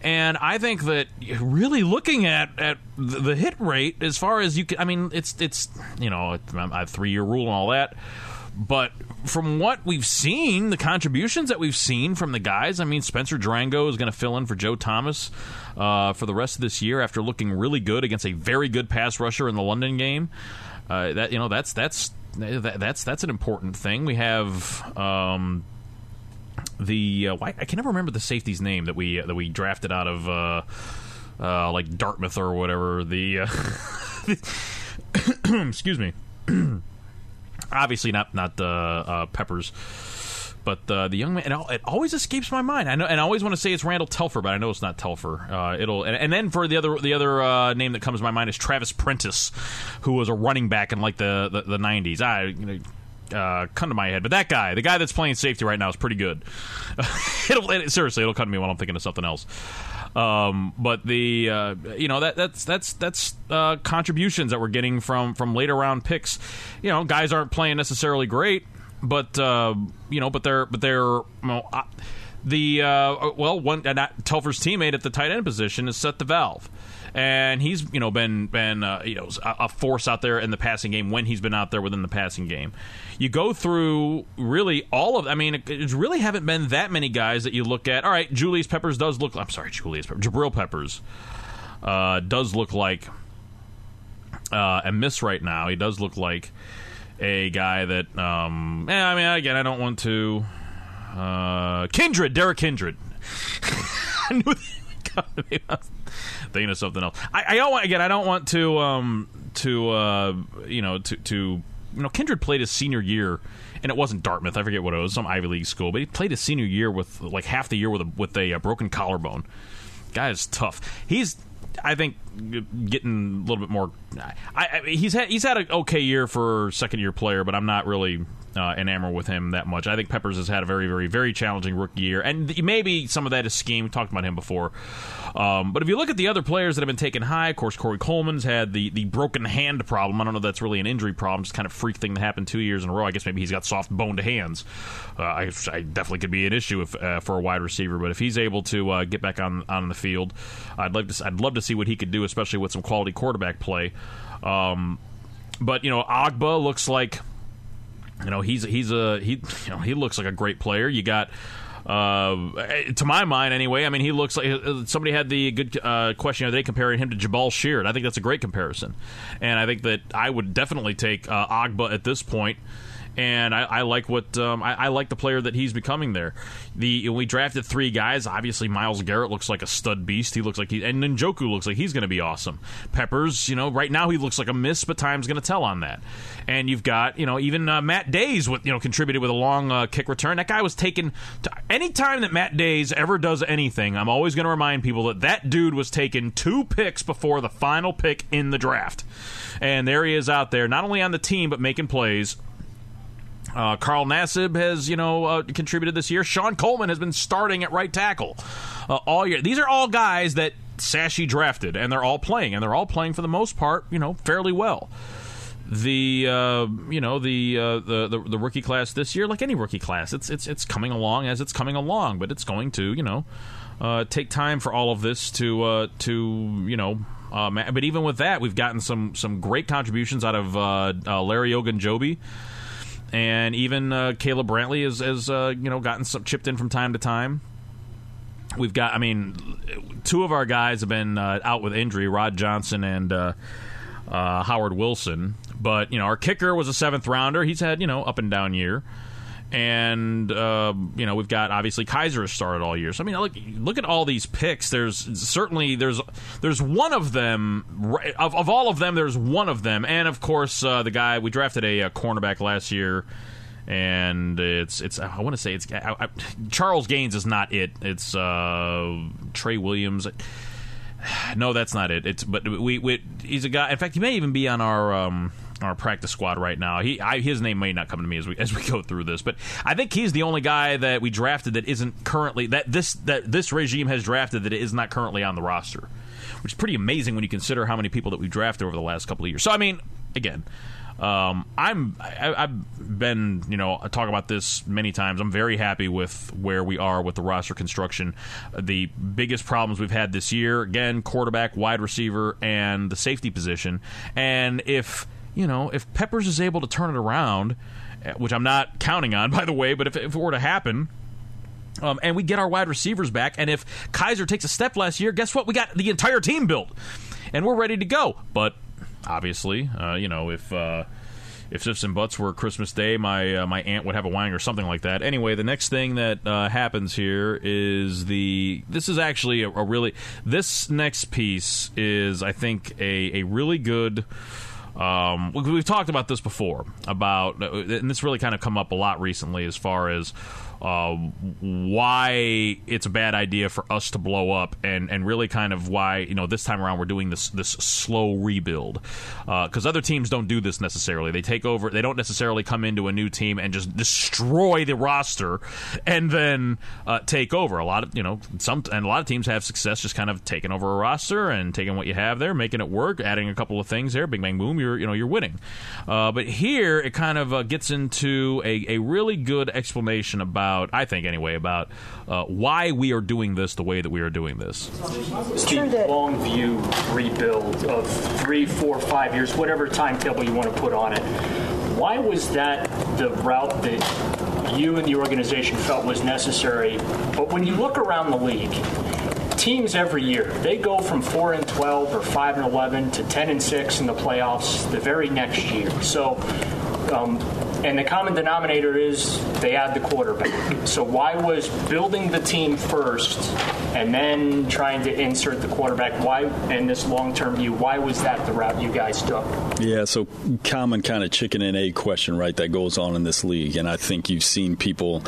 And I think that really looking at, at the hit rate as far as you can, I mean, it's it's you know a three year rule and all that, but from what we've seen, the contributions that we've seen from the guys, I mean, Spencer Drango is going to fill in for Joe Thomas uh, for the rest of this year after looking really good against a very good pass rusher in the London game. Uh, that you know that's that's that, that's that's an important thing. We have um, the uh, I can never remember the safety's name that we uh, that we drafted out of uh, uh like Dartmouth or whatever. The uh, excuse me, obviously not not uh, Peppers but uh, the young man, it, it, always escapes my mind. I know, and I always want to say it's Randall Telfer, but I know it's not Telfer. Uh, it'll, and, and, then for the other, the other uh, name that comes to my mind is Travis Prentice, who was a running back in like the the, the '90s. I, you know, uh, come to my head. But that guy, the guy that's playing safety right now, is pretty good. it'll it, seriously, it'll come to me when I'm thinking of something else. Um, but the uh, you know that that's that's that's uh, contributions that we're getting from from later round picks. You know, guys aren't playing necessarily great, but uh, you know, but they're but they're the uh, well one and Telfer's teammate at the tight end position is DeValve, and he's you know been been uh, you know a, a force out there in the passing game when he's been out there within the passing game. You go through really all of. I mean, it really haven't been that many guys that you look at. All right, Julius Peppers does look. I'm sorry, Julius Peppers, Jabril Peppers uh, does look like uh, a miss right now. He does look like a guy that. Um, eh, I mean, again, I don't want to. Uh, Kindred, Derrick Kindred. I knew maybe thinking of something else. I, I don't want again. I don't want to um, to uh, you know to to you know Kindred played his senior year. And it wasn't Dartmouth. I forget what it was, some Ivy League school. But he played his senior year with like half the year with a with a, uh, broken collarbone. Guy is tough. He's I think getting a little bit more. I, I, he's had he's had an okay year for second year player, but I'm not really uh, with him that much. I think Peppers has had a very very very challenging rookie year, and maybe some of that is scheme. We talked about him before, um, but if you look at the other players that have been taken high, of course Corey Coleman's had the the broken hand problem. I don't know if that's really an injury problem, just kind of freak thing that happened two years in a row. I guess maybe he's got soft boned hands. Uh, I, I, definitely could be an issue if, uh, for a wide receiver, but if he's able to uh, get back on on the field, I'd love to I'd love to see what he could do, especially with some quality quarterback play. Um, but you know, Ogbah looks like you know he's he's a he you know he looks like a great player. You got. Uh, to my mind, anyway, I mean, he looks like uh, somebody had the good uh, question the other day comparing him to Jabaal Sheard. I think that's a great comparison, and I think that I would definitely take uh, Ogbah at this point and I, I like what um, I, I, like the player that he's becoming there. The we drafted three guys. Obviously, Myles Garrett looks like a stud beast. He looks like he and Njoku looks like he's going to be awesome. Peppers, you know, right now he looks like a miss, but time's going to tell on that. And you've got you know even uh, Matt Dayes with you know contributed with a long uh, kick return. That guy was taken. To, anytime that Matt Dayes ever does anything, I'm always going to remind people that that dude was taken two picks before the final pick in the draft. And there he is out there, not only on the team but making plays uh, Carl Nassib has, you know, uh, contributed this year. Shon Coleman has been starting at right tackle uh, all year. These are all guys that Sashi drafted, and they're all playing, and they're all playing for the most part, you know, fairly well. The uh, you know the, uh, the, the the rookie class this year, like any rookie class, it's it's it's coming along as it's coming along, but it's going to you know uh, take time for all of this to to you know but even with that, we've gotten some some great contributions out of Larry Ogunjobi and even uh, Caleb Brantley has, has uh, you know gotten some chipped in from time to time. We've got, I mean, two of our guys have been uh, out with injury, Rod Johnson and uh, uh, Howard Wilson. But you know, our kicker was a seventh rounder. He's had you know up and down year and uh, you know we've got obviously Kizer has started all year. So I mean, look look at all these picks. There's certainly there's there's one of them of, of all of them. There's one of them, and of course uh, the guy we drafted a, a, cornerback last year, and it's it's I want to say it's I, I, Charles Gaines is not it. It's uh, Trey Williams. No, that's not it. It's but we, we he's a guy. In fact, he may even be on our. Um, our practice squad right now. He I, his name may not come to me as we as we go through this, but I think he's the only guy that we drafted that isn't currently that this that this regime has drafted that is not currently on the roster, which is pretty amazing when you consider how many people that we've drafted over the last couple of years. So I mean, again. Um, I'm I, I've been you know talk about this many times. I'm very happy with where we are with the roster construction. The biggest problems we've had this year, again, quarterback, wide receiver, and the safety position. And if you know, if Peppers is able to turn it around, eh, which I'm not counting on, by the way, but if, if it were to happen, um, and we get our wide receivers back, and if Kizer takes a step last year, guess what? We got the entire team built, and we're ready to go. But obviously, uh, you know, if uh, if ifs and buts were Christmas Day, my uh, my aunt would have a wang or something like that. Anyway, the next thing that uh, happens here is the this is actually a, a really this next piece is I think a a really good um, we've talked about this before about, and this really kind of come up a lot recently as far as uh, why it's a bad idea for us to blow up, and, and really kind of why you know this time around we're doing this this slow rebuild because uh, other teams don't do this necessarily. They take over. They don't necessarily come into a new team and just destroy the roster and then uh, take over. A lot of you know some and a lot of teams have success just kind of taking over a roster and taking what you have there, making it work, adding a couple of things there. Big bang boom, you're you're know you're winning. Uh, but here it kind of uh, gets into a, a really good explanation about I think anyway about uh, why we are doing this the way that we are doing this. It's the long view rebuild of three, four, five years, whatever timetable you want to put on it. Why was that the route that you and the organization felt was necessary? But when you look around the league, teams every year they go from four and twelve or five and eleven to ten and six in the playoffs the very next year. So. Um, and the common denominator is they add the quarterback. So why was building the team first and then trying to insert the quarterback? Why, in this long-term view, why was that the route you guys took? Yeah, so common kind of chicken and egg question, right? That goes on in this league, and I think you've seen people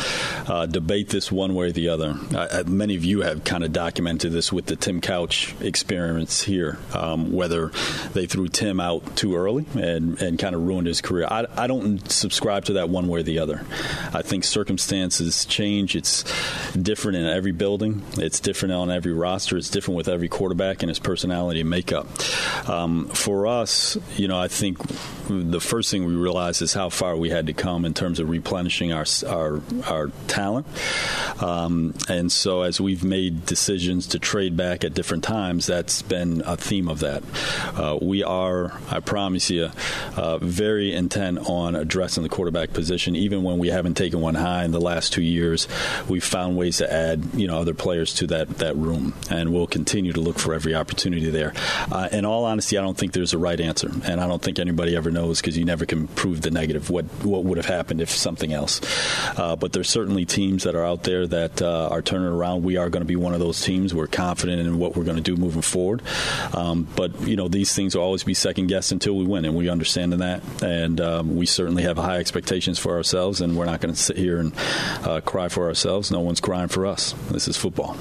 uh, debate this one way or the other. Uh, many of you have kind of documented this with the Tim Couch experience here, um, whether they threw Tim out too early and, and kind of ruined his career. I, I don't subscribe to that one way or the other. I think circumstances change. It's different in every building. It's different on every roster. It's different with every quarterback and his personality and makeup. Um, for us, you know, I think the first thing we realized is how far we had to come in terms of replenishing our our, our talent. Um, and so, as we've made decisions to trade back at different times, that's been a theme of that. Uh, we are, I promise you, uh, very intent on addressing the quarterback position. Even when we haven't taken one high in the last two years, we've found ways to add, you know, other players to that that room, and we'll continue to look for every opportunity there. Uh, in all honesty, I don't think there's a right answer, and I don't think anybody ever knows because you never can prove the negative. What what would have happened if something else? Uh, but there's certainly teams that are out there that uh, are turning around. We are going to be one of those teams. We're confident in what we're going to do moving forward. Um, but you know, these things will always be second guessed until we win, and we understand that, and um, we certainly have a high expectations for ourselves, and we're not going to sit here and uh, cry for ourselves. No one's crying for us. This is football.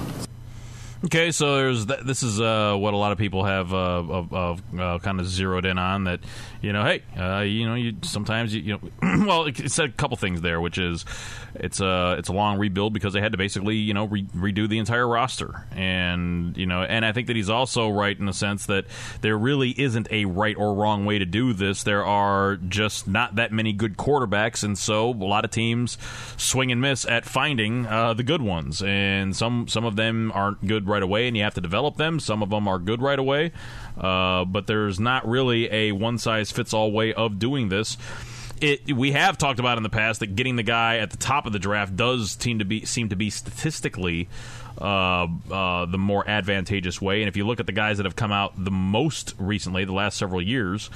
Okay, so there's th- this is uh, what a lot of people have uh, of, of uh, kind of zeroed in on that. You know, hey, uh, you know, you sometimes you, you know, well, it, it said a couple things there, which is it's a it's a long rebuild because they had to basically you know re- redo the entire roster, and you know, and I think that he's also right in the sense that there really isn't a right or wrong way to do this. There are just not that many good quarterbacks, and so a lot of teams swing and miss at finding uh, the good ones, and some some of them aren't good right away, and you have to develop them. Some of them are good right away, uh, but there's not really a one size fits all way of doing this. It, we have talked about in the past that getting the guy at the top of the draft does seem to be seem to be statistically uh, uh, the more advantageous way. And if you look at the guys that have come out the most recently, the last several years,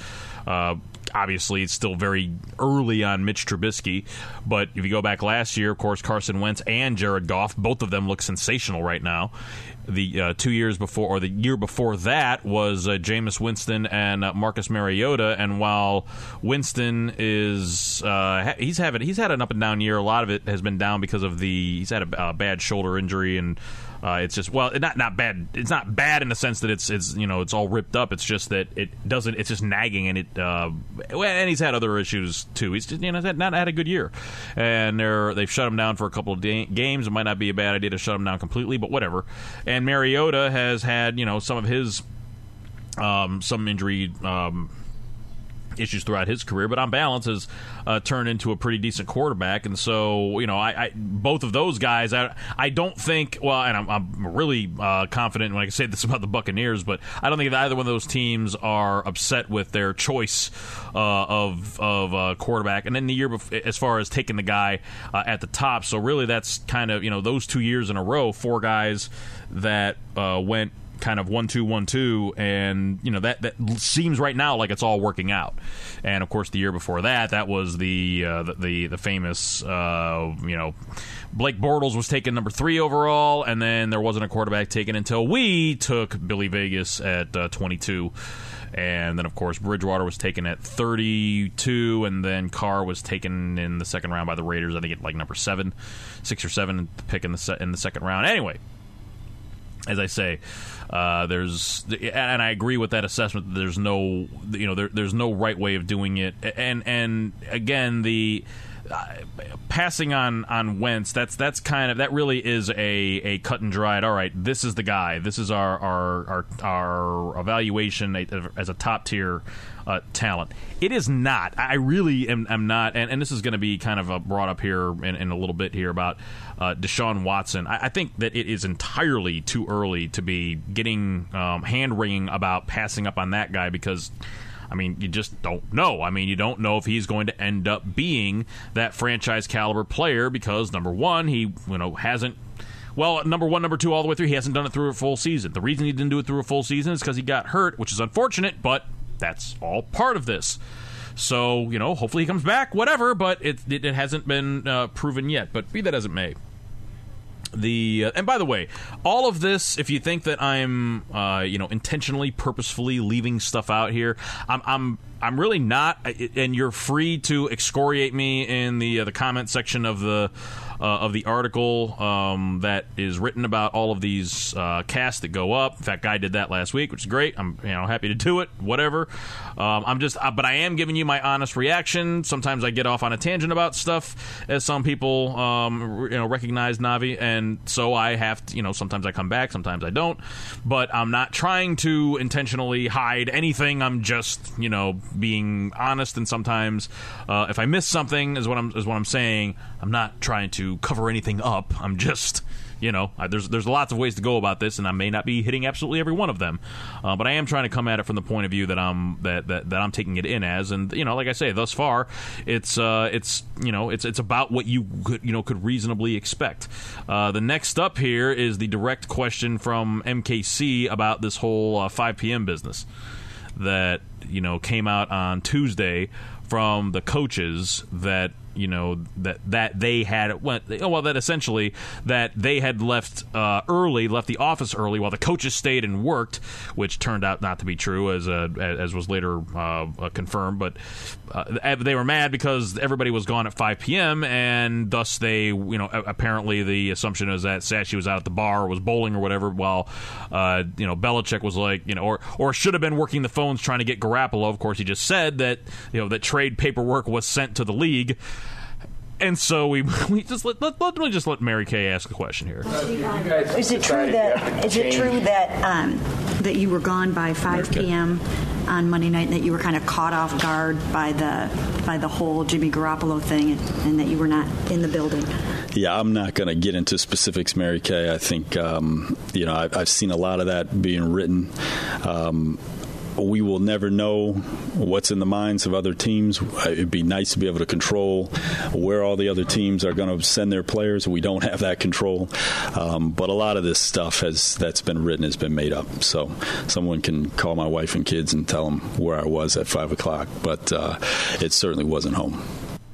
uh, obviously it's still very early on Mitch Trubisky. But if you go back last year, of course, Carson Wentz and Jared Goff, both of them look sensational right now. The uh, two years before, or the year before that, was uh, Jameis Winston and uh, Marcus Mariota. And while Winston is uh, he's having he's had an up and down year, a lot of it has been down because of the he's had a, a bad shoulder injury and. Uh, it's just well, not not bad. It's not bad in the sense that it's it's you know it's all ripped up. It's just that it doesn't. It's just nagging, and it. Uh, and he's had other issues too. He's just, you know not had a good year, and they're they've shut him down for a couple of da- games. It might not be a bad idea to shut him down completely, but whatever. And Mariota has had you know some of his um, some injury. Um, issues throughout his career, but on balance has uh, turned into a pretty decent quarterback. And so, you know, I, I both of those guys, I, I don't think. Well, and I'm, I'm really uh, confident when I say this about the Buccaneers, but I don't think that either one of those teams are upset with their choice uh, of of uh, quarterback. And then the year before, as far as taking the guy uh, at the top, so really that's kind of you know those two years in a row, four guys that uh, went kind of one two one two and you know that that seems right now like it's all working out. And of course the year before that that was the uh, the, the, the famous uh, you know Blake Bortles was taken number three overall and then there wasn't a quarterback taken until we took Billy Vegas at uh, 22 and then of course Bridgewater was taken at 32 and then Carr was taken in the second round by the Raiders I think at like number 7 6 or 7 pick in the se- in the second round. Anyway as I say, uh, there's and I agree with that assessment. There's no you know there, there's no right way of doing it, and and again the passing on on Wentz, that's that's kind of that really is a a cut and dried. All right, this is the guy. This is our our our, our evaluation as a top tier uh, talent. It is not. I really am, am not, and, and this is going to be kind of uh, brought up here in, in, a little bit here about uh, Deshaun Watson. I, I, think that it is entirely too early to be getting um, hand wringing about passing up on that guy because I mean, you just don't know. I mean, you don't know if he's going to end up being that franchise caliber player because number one, he you know hasn't. Well, number one, number two, all the way through, he hasn't done it through a full season. The reason he didn't do it through a full season is because he got hurt, which is unfortunate, but that's all part of this. So, you know, hopefully he comes back, whatever, but it, it, it hasn't been uh, proven yet. But be that as it may the uh, and by the way all of this if you think that i'm uh, you know intentionally purposefully leaving stuff out here i'm i'm i'm really not and you're free to excoriate me in the uh, the comment section of the of the article um, that is written about all of these uh, casts that go up. In fact, Guy did that last week, which is great. I'm you know happy to do it. Whatever. Um, I'm just, uh, but I am giving you my honest reaction. Sometimes I get off on a tangent about stuff, as some people um, you know recognize Navi, and so I have to, you know sometimes I come back, sometimes I don't. But I'm not trying to intentionally hide anything. I'm just you know being honest, and sometimes uh, if I miss something, is what I'm is what I'm saying. I'm not trying to cover anything up. I'm just you know, I, there's there's lots of ways to go about this, and I may not be hitting absolutely every one of them, uh, but I am trying to come at it from the point of view that I'm that, that, that I'm taking it in as, and you know, like I say, thus far, it's uh, it's you know, it's it's about what you could you know could reasonably expect. Uh, the next up here is the direct question from MKC about this whole uh, 5 p.m. business that you know came out on Tuesday from the coaches that you know that that they had well that essentially that they had left uh, early, left the office early while the coaches stayed and worked, which turned out not to be true as uh, as was later uh, uh confirmed. But uh, they were mad because everybody was gone at 5 p.m. and thus they you know apparently the assumption is that Sashi was out at the bar or was bowling or whatever while uh, you know Belichick was like you know or or should have been working the phones trying to get Garoppolo. Of course, he just said that you know that trade paperwork was sent to the league and so we we just let, let, let me just let Mary Kay ask a question here. Is it true that is it true that um, that you were gone by 5 p.m. on Monday night and that you were kind of caught off guard by the by the whole Jimmy Garoppolo thing and, and that you were not in the building? Yeah, I'm not going to get into specifics, Mary Kay. I think um, you know I've, I've, seen a lot of that being written. Um, we will never know what's in the minds of other teams. It'd be nice to be able to control where all the other teams are going to send their players. We don't have that control, um, but a lot of this stuff has that's been written has been made up. So someone can call my wife and kids and tell them where I was at five o'clock, but uh, it certainly wasn't home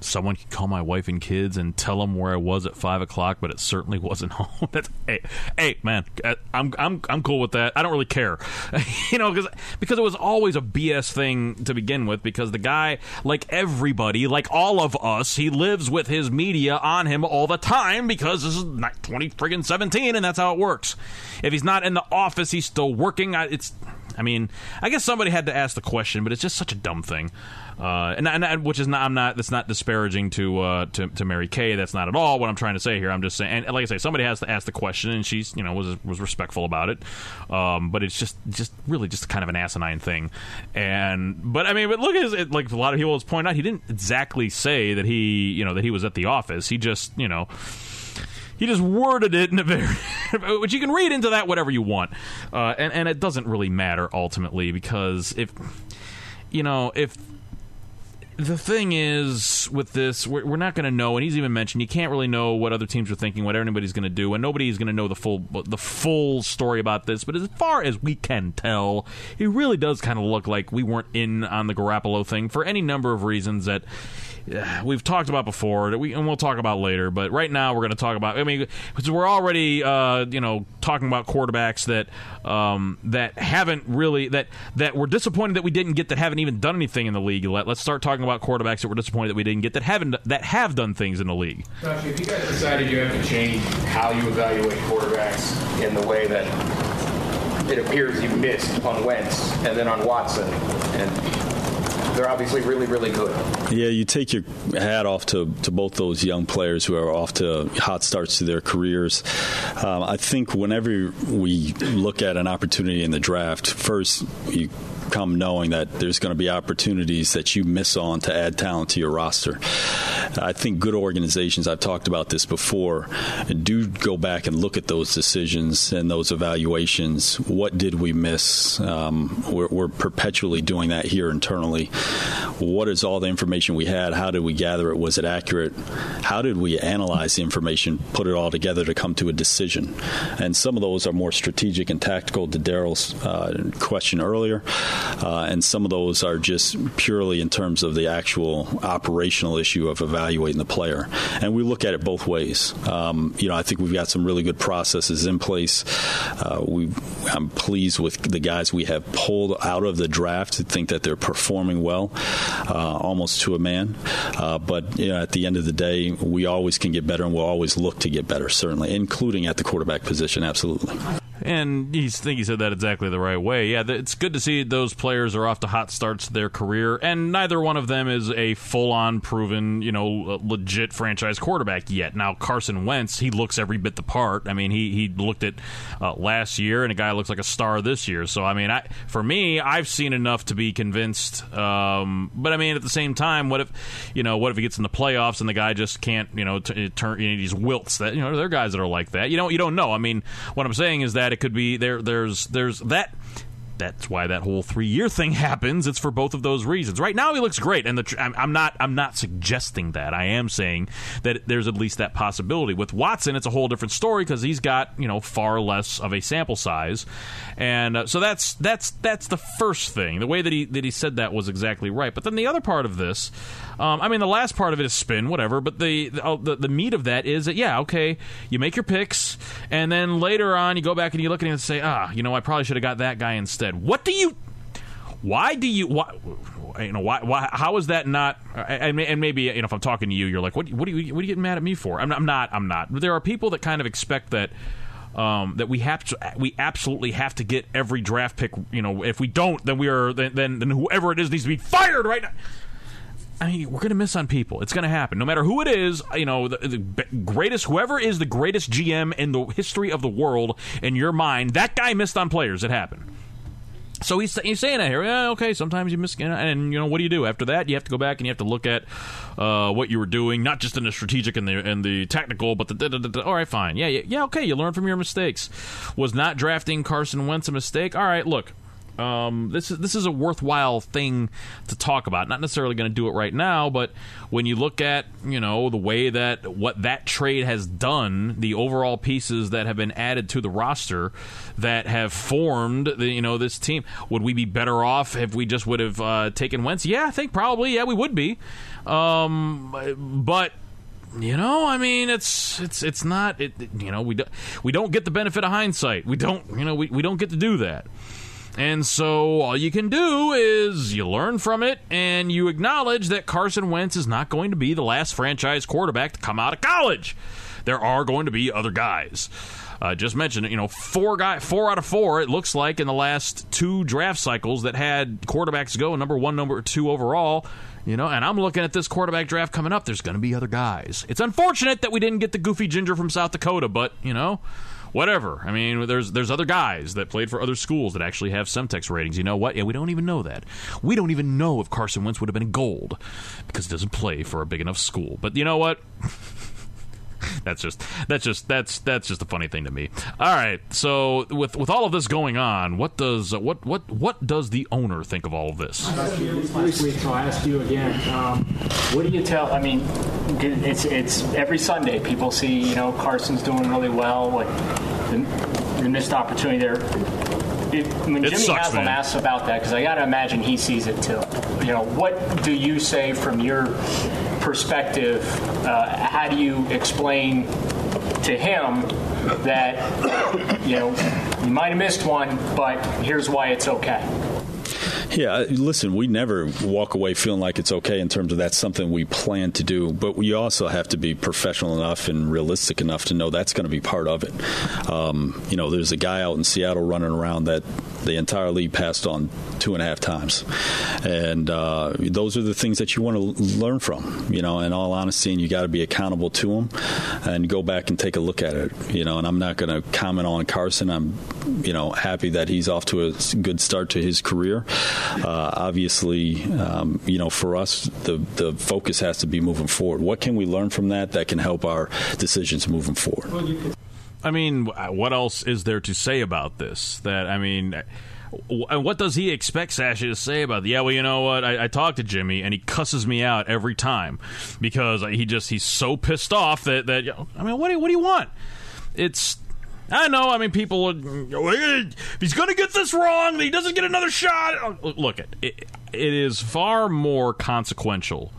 someone could call my wife and kids and tell them where I was at five o'clock, but it certainly wasn't home. That's hey, hey, man, uh, I'm I'm I'm cool with that. I don't really care, you know, because because it was always a BS thing to begin with. Because the guy, like everybody, like all of us, he lives with his media on him all the time because this is twenty friggin' seventeen, and that's how it works. If he's not in the office, he's still working. It's I mean, I guess somebody had to ask the question, but it's just such a dumb thing. Uh, and, and, which is not I'm not that's not disparaging to, uh, to to Mary Kay. That's not at all what I'm trying to say here. I'm just saying, and like I say, somebody has to ask the question, and she's you know was was respectful about it. Um, but it's just just really just kind of an asinine thing. And but I mean, but look at it, like a lot of people has pointed out, he didn't exactly say that he you know that he was at the office. He just you know he just worded it in a very which you can read into that whatever you want uh, and and it doesn't really matter ultimately because if you know if the thing is with this, we're, we're not going to know, and he's even mentioned you can't really know what other teams are thinking, what anybody's going to do, and nobody's going to know the full the full story about this. But as far as we can tell, it really does kind of look like we weren't in on the Garoppolo thing for any number of reasons that we've talked about before, we, and we'll talk about later. But right now, we're going to talk about. I mean, we're already, uh, you know, talking about quarterbacks that um, that haven't really that that we're disappointed that we didn't get that haven't even done anything in the league. Let, let's start talking about quarterbacks that we're disappointed that we didn't get that haven't that have done things in the league. If you guys decided you have to change how you evaluate quarterbacks in the way that it appears you missed on Wentz and then on Watson and they're obviously really, really good. Yeah, you take your hat off to, to both those young players who are off to hot starts to their careers. Um, I think whenever we look at an opportunity in the draft, first you come knowing that there's going to be opportunities that you miss on to add talent to your roster. I think good organizations, I've talked about this before, do go back and look at those decisions and those evaluations. What did we miss? Um, we're, we're perpetually doing that here internally. What is all the information we had? How did we gather it? Was it accurate? How did we analyze the information, put it all together to come to a decision? And some of those are more strategic and tactical to Daryl's uh, question earlier uh, and some of those are just purely in terms of the actual operational issue of evaluating the player. And we look at it both ways. Um, you know, I think we've got some really good processes in place. Uh, we, I'm pleased with the guys we have pulled out of the draft to think that they're performing well, uh, almost to a man. Uh, but you know, at the end of the day, we always can get better, and we'll always look to get better, certainly, including at the quarterback position. Absolutely. And he's I think he said that exactly the right way. Yeah, it's good to see those players are off to hot starts to their career, and neither one of them is a full-on proven, you know, legit franchise quarterback yet. Now Carson Wentz, he looks every bit the part. I mean, he he looked at uh, last year, and a guy looks like a star this year. So I mean, I for me, I've seen enough to be convinced. Um, but I mean, at the same time, what if you know, what if he gets in the playoffs and the guy just can't, you know, turn you know, these wilts? That you know, there are guys that are like that. You know, you don't know. I mean, what I'm saying is that that it could be there. There's there's that that's why that whole three year thing happens. It's for both of those reasons. Right now, he looks great, and the, I'm, not I'm not suggesting that. I am saying that there's at least that possibility. With Watson, it's a whole different story because he's got you know far less of a sample size, and uh, so that's that's that's the first thing. The way that he that he said that was exactly right. But then the other part of this. Um, I mean, the last part of it is spin, whatever. But the, the oh, the, the meat of that is that yeah, okay, you make your picks, and then later on you go back and you look at it and say, ah, you know, I probably should have got that guy instead. What do you? Why do you? Why, you know why, why how is that not and, and maybe you know if i'm talking to you you're like what, what are you what are you getting mad at me for i'm, I'm not i'm not there are people that kind of expect that um, that we have to, we absolutely have to get every draft pick. You know, if we don't, then we are then then, then whoever it is needs to be fired right now. I mean, we're going to miss on people. It's going to happen. No matter who it is, you know, the, the, greatest, whoever is the greatest GM in the history of the world, in your mind, that guy missed on players. It happened. So he's, he's saying that here. Yeah, okay. Sometimes you miss, and you know what do you do after that? You have to go back and you have to look at uh, what you were doing, not just in the strategic and the and the technical, but the. Da, da, da, all right, fine. Yeah, yeah, yeah. Okay, you learn from your mistakes. Was not drafting Carson Wentz a mistake? All right, look. Um, this is this is a worthwhile thing to talk about. Not necessarily going to do it right now, but when you look at you know the way that what that trade has done, the overall pieces that have been added to the roster that have formed the, you know this team, would we be better off if we just would have uh, taken Wentz? Yeah, I think probably. Yeah, we would be. Um, but you know, I mean, it's it's it's not. It, you know, we don't we don't get the benefit of hindsight. We don't. You know, we, we don't get to do that. And so all you can do is you learn from it and you acknowledge that Carson Wentz is not going to be the last franchise quarterback to come out of college. There are going to be other guys. Uh, just mentioned, you know, four guy, four out of four. It looks like in the last two draft cycles that had quarterbacks go number one, number two overall. You know, and I'm looking at this quarterback draft coming up. There's going to be other guys. It's unfortunate that we didn't get the goofy ginger from South Dakota, but you know, whatever. I mean, there's there's other guys that played for other schools that actually have Semtex ratings. You know what? Yeah, we don't even know that. We don't even know if Carson Wentz would have been gold because he doesn't play for a big enough school. But you know what? that's just that's just that's that's just a funny thing to me. All right, so with with all of this going on, what does what what what does the owner think of all of this? so I ask you again. Um, what do you tell? I mean, it's it's every Sunday people see you know Carson's doing really well. Like the, the missed opportunity there. It, when It Jimmy sucks, Haslam man. asks about that, because I got to imagine he sees it too. You know, what do you say from your perspective? Uh, how do you explain to him that you know you might have missed one, but here's why it's okay? Yeah, listen, we never walk away feeling like it's okay in terms of that's something we plan to do, but we also have to be professional enough and realistic enough to know that's going to be part of it. Um, you know, there's a guy out in Seattle running around that the entire league passed on two and a half times, and uh, those are the things that you want to learn from. You know, in all honesty, and you got to be accountable to them and go back and take a look at it. You know, and I'm not going to comment on Carson. I'm, you know, happy that he's off to a good start to his career. Uh, obviously, um, you know, for us, the the focus has to be moving forward. What can we learn from that that can help our decisions moving forward? I mean, what else is there to say about this? That I mean. And what does he expect Sashi to say about it? Yeah, well, you know what? I, I talked to Jimmy, and he cusses me out every time because he just he's so pissed off that that I mean, what do you, what do you want? It's I know. I mean, people. Would, If he's going to get this wrong, he doesn't get another shot. Look, it, it it is far more consequential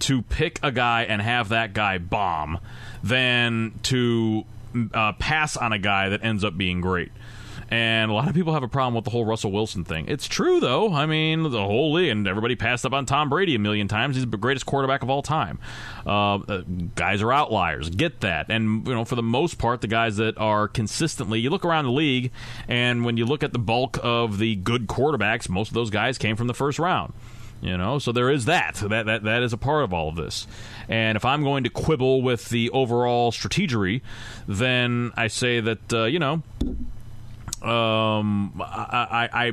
to pick a guy and have that guy bomb than to uh, pass on a guy that ends up being great. And a lot of people have a problem with the whole Russell Wilson thing. It's true, though. I mean, the whole league, and everybody passed up on Tom Brady a million times. He's the greatest quarterback of all time. Uh, uh, guys are outliers. Get that. And, you know, for the most part, the guys that are consistently, you look around the league, and when you look at the bulk of the good quarterbacks, most of those guys came from the first round. You know, so there is that. That that that is a part of all of this. And if I'm going to quibble with the overall strategery, then I say that uh, you know, um, I, I,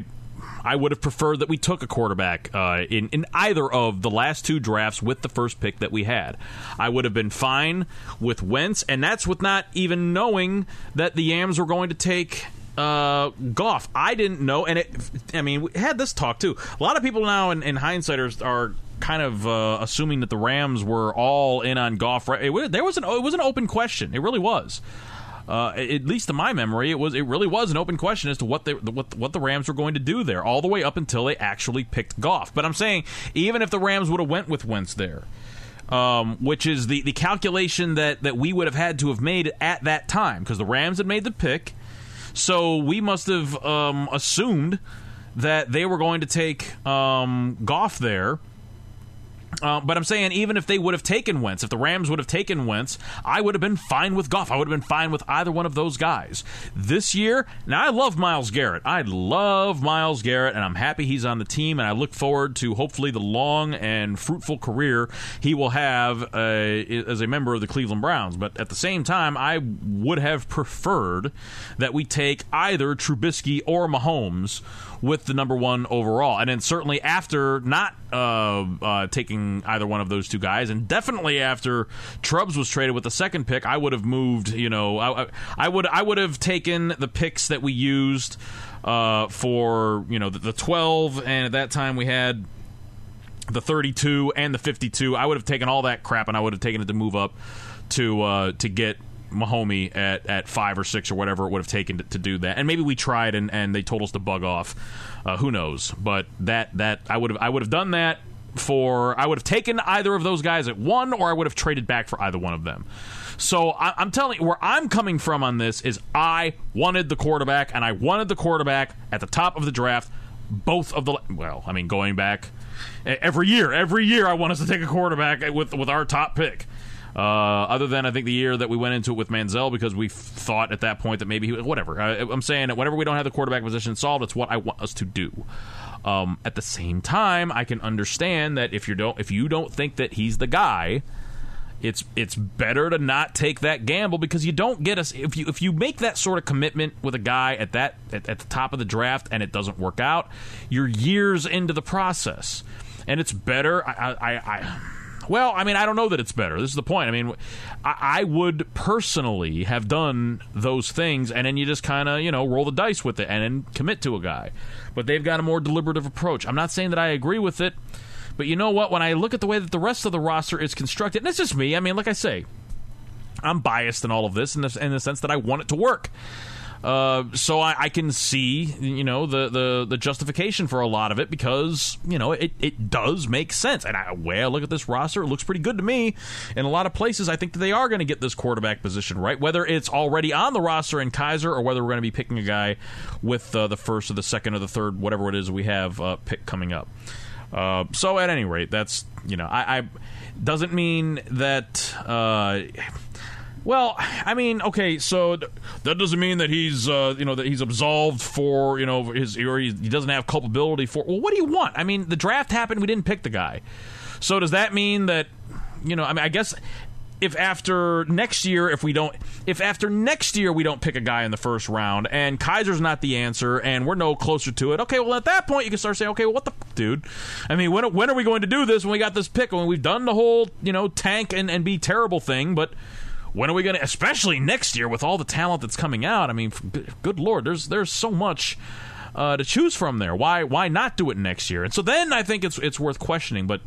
I would have preferred that we took a quarterback uh, in in either of the last two drafts with the first pick that we had. I would have been fine with Wentz, and that's with not even knowing that the Rams were going to take uh, Goff. I didn't know, and it. I mean, we had this talk too. A lot of people now, in, in hindsight, are, are kind of uh, assuming that the Rams were all in on Goff. It, there was an it was an open question. It really was. Uh, at least to my memory, it was it really was an open question as to what they what what the Rams were going to do there, all the way up until they actually picked Goff. But I'm saying even if the Rams would have went with Wentz there, um, which is the the calculation that that we would have had to have made at that time, because the Rams had made the pick, so we must have um, assumed that they were going to take um, Goff there uh, but I'm saying even if they would have taken Wentz, if the Rams would have taken Wentz, I would have been fine with Goff. I would have been fine with either one of those guys. This year, now I love Myles Garrett. I love Myles Garrett, and I'm happy he's on the team, and I look forward to hopefully the long and fruitful career he will have uh, as a member of the Cleveland Browns. But at the same time, I would have preferred that we take either Trubisky or Mahomes with the number one overall. And then certainly after not uh, uh, taking either one of those two guys, and definitely after Trubs was traded with the second pick, I would have moved. You know, I, I would I would have taken the picks that we used uh, for you know the, the twelve, and at that time we had the 32 and the 52. I would have taken all that crap and I would have taken it to move up to uh, to get Mahomey at, at five or six or whatever it would have taken to, to do that. And maybe we tried and, and they told us to bug off. Uh, who knows? But that that I would have I would have done that for I would have taken either of those guys at one, or I would have traded back for either one of them. So I, am telling you, where I'm coming from on this is I wanted the quarterback, and I wanted the quarterback at the top of the draft. Both of the well, I mean, going back every year, every year I want us to take a quarterback with with our top pick. Uh, other than I think the year that we went into it with Manziel because we thought at that point that maybe he whatever. I, am saying that whenever we don't have the quarterback position solved, it's what I want us to do. Um, at the same time, I can understand that if you don't if you don't think that he's the guy, it's it's better to not take that gamble because you don't get us if you if you make that sort of commitment with a guy at that at, at the top of the draft and it doesn't work out, you're years into the process, and it's better. I, I, I well, I mean, I don't know that it's better. This is the point. I mean, I, I would personally have done those things, and then you just kind of, you know, roll the dice with it and then commit to a guy. But they've got a more deliberative approach. I'm not saying that I agree with it, but you know what? When I look at the way that the rest of the roster is constructed, and it's just me. I mean, like I say, I'm biased in all of this in the, in the sense that I want it to work. Uh, so I, I, can see, you know, the, the, the justification for a lot of it because, you know, it, it does make sense. And I, way I look at this roster, it looks pretty good to me. In a lot of places, I think that they are going to get this quarterback position right, whether it's already on the roster in Kizer or whether we're going to be picking a guy with uh, the first or the second or the third, whatever it is we have uh, pick coming up. Uh, so at any rate, that's you know, I, I doesn't mean that. Well, I mean, okay, so that doesn't mean that he's, uh, you know, that he's absolved for, you know, his or he, he doesn't have culpability for. Well, what do you want? I mean, the draft happened, we didn't pick the guy. So does that mean that, you know, I mean, I guess if after next year, if we don't, if after next year we don't pick a guy in the first round and Kizer's not the answer and we're no closer to it, okay, well at that point you can start saying, okay, well, what the f- dude? I mean, when when are we going to do this when we got this pick? When we've done the whole, you know, tank and, and be terrible thing, but when are we going to, especially next year with all the talent that's coming out? I mean, good lord, there's there's so much uh, to choose from there. Why why not do it next year? And so then I think it's it's worth questioning, but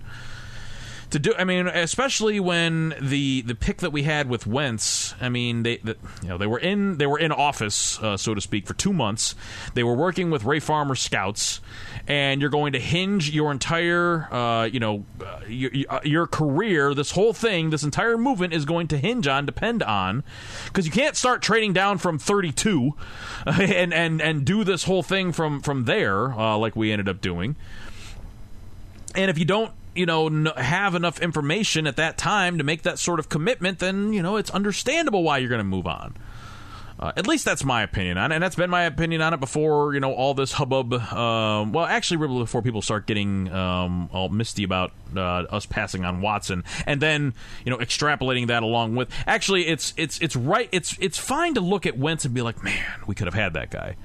to do. I mean, especially when the the pick that we had with Wentz. I mean, they the, you know they were in they were in office, uh, so to speak, for two months. They were working with Ray Farmer scouts, and you're going to hinge your entire uh, you know uh, your, uh, your career. This whole thing, this entire movement is going to hinge on, depend on, because you can't start trading down from 32 and and and do this whole thing from from there, uh, like we ended up doing. And if you don't you know have enough information at that time to make that sort of commitment, then you know it's understandable why you're going to move on. Uh, at least that's my opinion on it, and that's been my opinion on it before you know all this hubbub. Um, well, actually, before people start getting um, all misty about uh, us passing on Watson, and then you know extrapolating that along with. Actually, it's it's it's right. It's it's fine to look at Wentz and be like, man, we could have had that guy.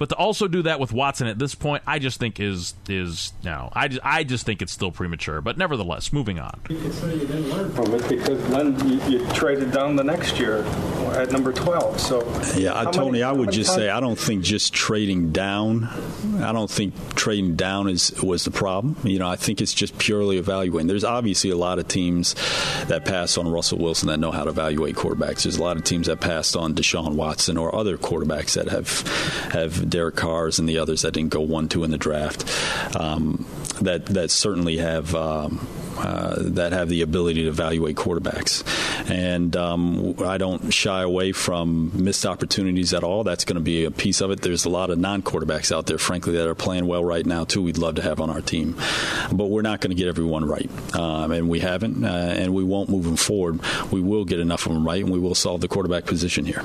But to also do that with Watson at this point, I just think is is no. I just, I just think it's still premature. But nevertheless, moving on. You can say you didn't learn from it because then you, you traded down the next year at number twelve. So yeah, Tony, many, I would just say I don't think just trading down. I don't think trading down is was the problem. You know, I think it's just purely evaluating. There's obviously a lot of teams that pass on Russell Wilson that know how to evaluate quarterbacks. There's a lot of teams that passed on Deshaun Watson or other quarterbacks that have have Derek Carrs and the others that didn't go one two in the draft. Um, that that certainly have. Um, uh, that have the ability to evaluate quarterbacks. And um, I don't shy away from missed opportunities at all. That's going to be a piece of it. There's a lot of non quarterbacks out there, frankly, that are playing well right now, too, we'd love to have on our team. But we're not going to get everyone right. Um, and we haven't, uh, and we won't moving forward. We will get enough of them right, and we will solve the quarterback position here.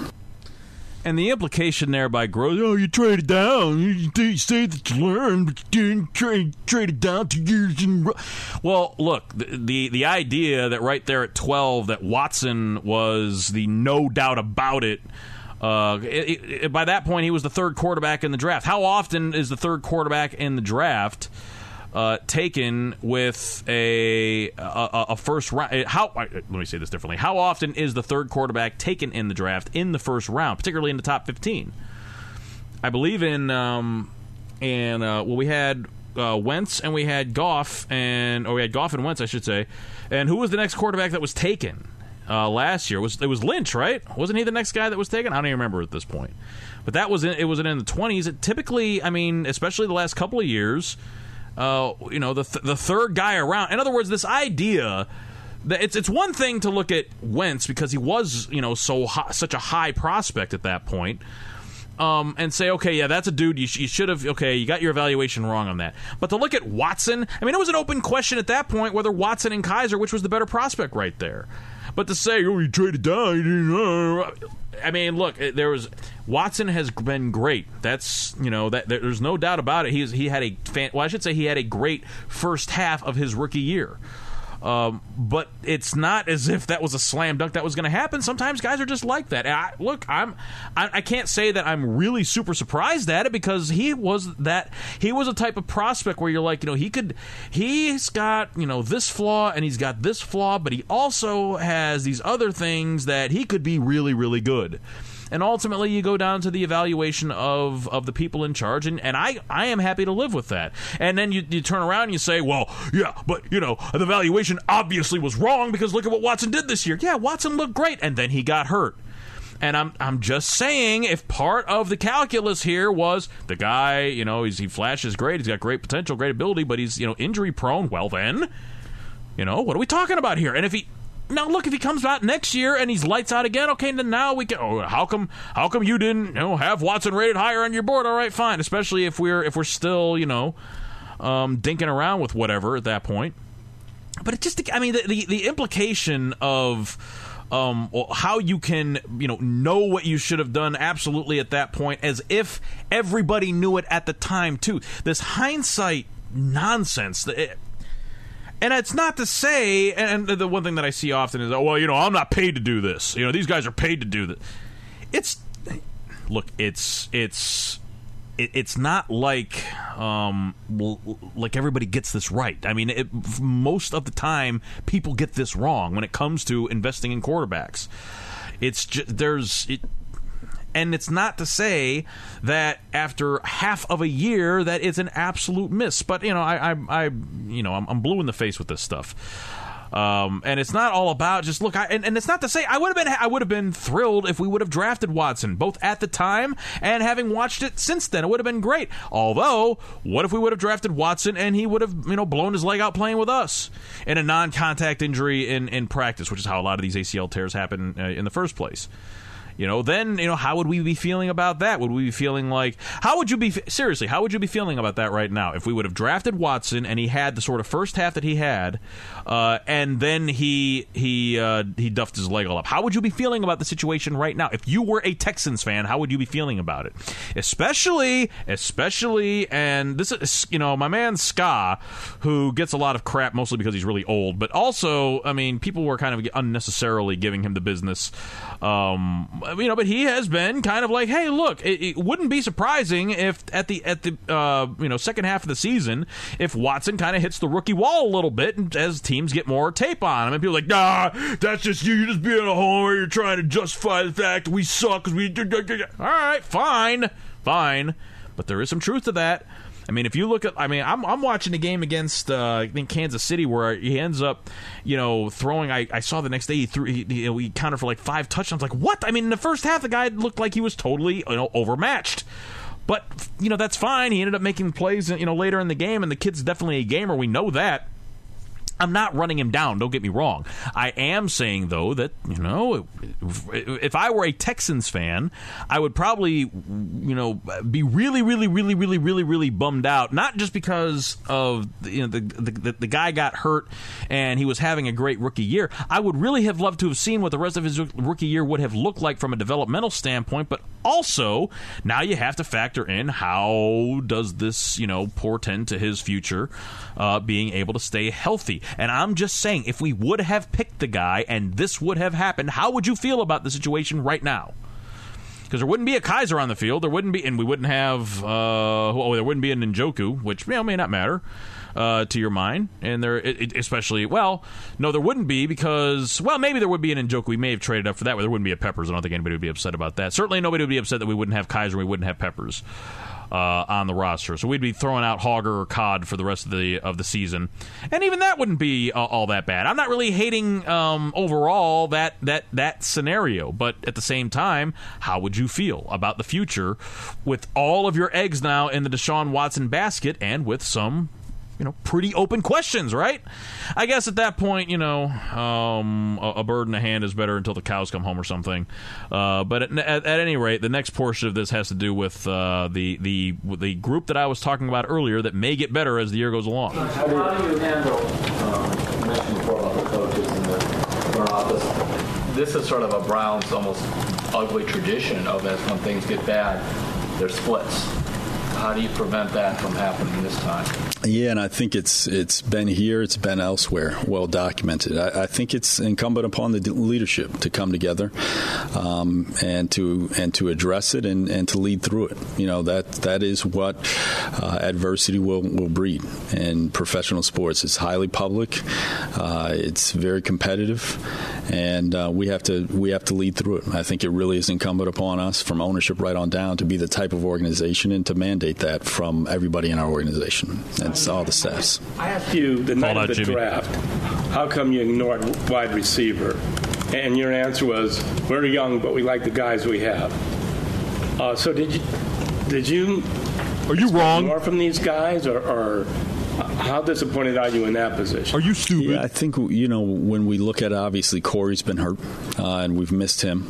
And the implication there by Gross, oh, you traded down. You say that you learned, but you didn't trade traded down to years in. Well, look, the, the the idea that right there at twelve that Watson was the no doubt about it. Uh, it, it, by that point, he was the third quarterback in the draft. How often is the third quarterback in the draft? Uh, taken with a, a, a first round. Uh, how uh, let me say this differently. How often is the third quarterback taken in the draft in the first round, particularly in the top fifteen? I believe in um, and uh, well, we had uh, Wentz and we had Goff and or we had Goff and Wentz, I should say. And who was the next quarterback that was taken uh, last year? It was it was Lynch, right? Wasn't he the next guy that was taken? I don't even remember at this point. But that was in, it was in the twenties. Typically, I mean, especially the last couple of years uh, you know, the th- the third guy around. In other words, this idea that it's it's one thing to look at Wentz because he was you know so high, such a high prospect at that point. Um, and say, okay, yeah, that's a dude. You, sh- you should have, okay, you got your evaluation wrong on that. But to look at Watson, I mean, it was an open question at that point whether Watson and Kizer, which was the better prospect right there. But to say, oh, you traded down, I mean, look, eh, there was Watson has been great. That's you know that there's no doubt about it. He's he had a fan, well, I should say he had a great first half of his rookie year. Um, but it's not as if that was a slam dunk that was going to happen. Sometimes guys are just like that. I, look, I'm I, I, can't say that I'm really super surprised at it because he was that he was a type of prospect where you're like, you know, he could he's got you know this flaw and he's got this flaw, but he also has these other things that he could be really really good and ultimately you go down to the evaluation of of the people in charge and, and I, I am happy to live with that and then you, you turn around and you say well yeah but you know the evaluation obviously was wrong because look at what watson did this year yeah watson looked great and then he got hurt And I'm I'm just saying, if part of the calculus here was the guy, you know, he's, he flashes great, he's got great potential, great ability, but he's you know injury prone. Well, then, you know, what are we talking about here? And if he now look, if he comes out next year and he's lights out again, okay, then now we can. Oh, how come? How come you didn't you know have Watson rated higher on your board? All right, fine. Especially if we're if we're still you know um, dinking around with whatever at that point. But it just, I mean, the the, the implication of um, how you can, you know, know what you should have done absolutely at that point, as if everybody knew it at the time too. This hindsight nonsense. It, and it's not to say, and the one thing that I see often is, oh, well, you know, I'm not paid to do this. You know, these guys are paid to do this. It's, look, it's, it's, it's not like um, like everybody gets this right. I mean, it, most of the time, people get this wrong when it comes to investing in quarterbacks. It's just there's it, and it's not to say that after half of a year that it's an absolute miss. But you know, I, I, I you know, I'm, I'm blue in the face with this stuff. Um, and it's not all about just look. I, and, and it's not to say I would have been I would have been thrilled if we would have drafted Watson both at the time and having watched it since then. It would have been great. Although, what if we would have drafted Watson and he would have you know blown his leg out playing with us in a non-contact injury in in practice, which is how a lot of these ACL tears happen uh, in the first place. You know, then you know how would we be feeling about that? Would we be feeling like how would you be seriously? How would you be feeling about that right now if we would have drafted Watson and he had the sort of first half that he had, uh, and then he he uh, he duffed his leg all up? How would you be feeling about the situation right now if you were a Texans fan? How would you be feeling about it? Especially, especially, and this is you know my man Ska, who gets a lot of crap mostly because he's really old, but also I mean people were kind of unnecessarily giving him the business. Um, you know, but he has been kind of like, hey, look, it, it wouldn't be surprising if at the at the uh, you know second half of the season, if Watson kind of hits the rookie wall a little bit as teams get more tape on him, and people like, nah, that's just you, you're just being a homer, you're trying to justify the fact we suck because we. All right, fine, fine, but there is some truth to that. I mean, if you look at, I mean, I'm, I'm watching a game against uh, I think Kansas City where he ends up, you know, throwing. I, I saw the next day he threw, he, know, he counted for like five touchdowns. Like what? I mean, in the first half, the guy looked like he was totally you know overmatched. But you know that's fine. He ended up making plays, you know, later in the game, and the kid's definitely a gamer. We know that. I'm not running him down. Don't get me wrong. I am saying though that you know, if I were a Texans fan, I would probably you know be really, really, really, really, really, really bummed out. Not just because of you know the the, the guy got hurt and he was having a great rookie year. I would really have loved to have seen what the rest of his rookie year would have looked like from a developmental standpoint. But also now you have to factor in how does this you know portend to his future uh, being able to stay healthy. And I'm just saying, if we would have picked the guy and this would have happened, how would you feel about the situation right now? Because there wouldn't be a Kizer on the field, there wouldn't be, and we wouldn't have, uh, oh, there wouldn't be a Njoku, which you know, may not matter. Uh, to your mind, and there, it, especially, well, no, there wouldn't be because, well, maybe there would be an Njoku. We may have traded up for that, but there wouldn't be a Peppers. I don't think anybody would be upset about that. Certainly, nobody would be upset that we wouldn't have Kizer, we wouldn't have Peppers uh, on the roster. So we'd be throwing out Hogger or Cod for the rest of the of the season, and even that wouldn't be uh, all that bad. I'm not really hating um, overall that that that scenario, but at the same time, how would you feel about the future with all of your eggs now in the Deshaun Watson basket and with some you know, pretty open questions, right? I guess at that point, you know, um, a, a, bird in the hand is better until the cows come home or something. Uh, but at, at, at, any rate, the next portion of this has to do with uh, the the the group that I was talking about earlier that may get better as the year goes along. How do you handle? Um, mentioned before about the coaches in the front office. This is sort of a Browns almost ugly tradition of as when things get bad, there's splits. How do you prevent that from happening this time? Yeah, and I think it's it's been here, it's been elsewhere, well documented. I, I think it's incumbent upon the leadership to come together um, and to and to address it and, and to lead through it. You know that that is what uh, adversity will will breed in professional sports. It's highly public, uh, it's very competitive, and uh, we have to we have to lead through it. I think it really is incumbent upon us, from ownership right on down, to be the type of organization and to mandate that from everybody in our organization. And all the staffs. I asked you the night of the Jimmy. draft, how come you ignored wide receiver? and your answer was, "We're young, but we like the guys we have." Uh, so did you? Did you? Are you wrong? More from these guys, or, or how disappointed are you in that position? Are you stupid? Yeah, I think you know when we look at it, obviously Corey's been hurt, uh, and we've missed him.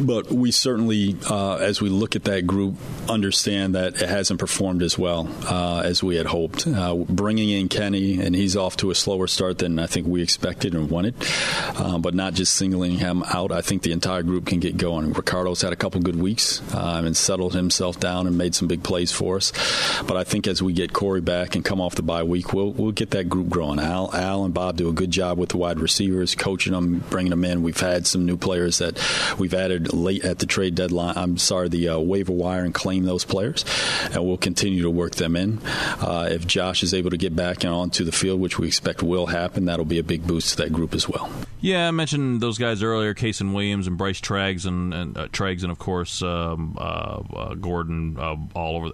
But we certainly, uh, as we look at that group, understand that it hasn't performed as well uh, as we had hoped. Uh, bringing in Kenny, and he's off to a slower start than I think we expected and wanted, uh, but not just singling him out. I think the entire group can get going. Ricardo's had a couple good weeks um, and settled himself down and made some big plays for us. But I think as we get Corey back and come off the bye week, we'll, we'll get that group growing. Al, Al and Bob do a good job with the wide receivers, coaching them, bringing them in. We've had some new players that we've added late at the trade deadline. I'm sorry, the uh, waiver wire and claim those players, and we'll continue to work them in. Uh, if Josh is able to get back and onto the field, which we expect will happen, that'll be a big boost to that group as well. Yeah, I mentioned those guys earlier: Kasen Williams and Bryce Treggs, and, and uh, Treggs, and of course um, uh, uh, Gordon, uh, all over.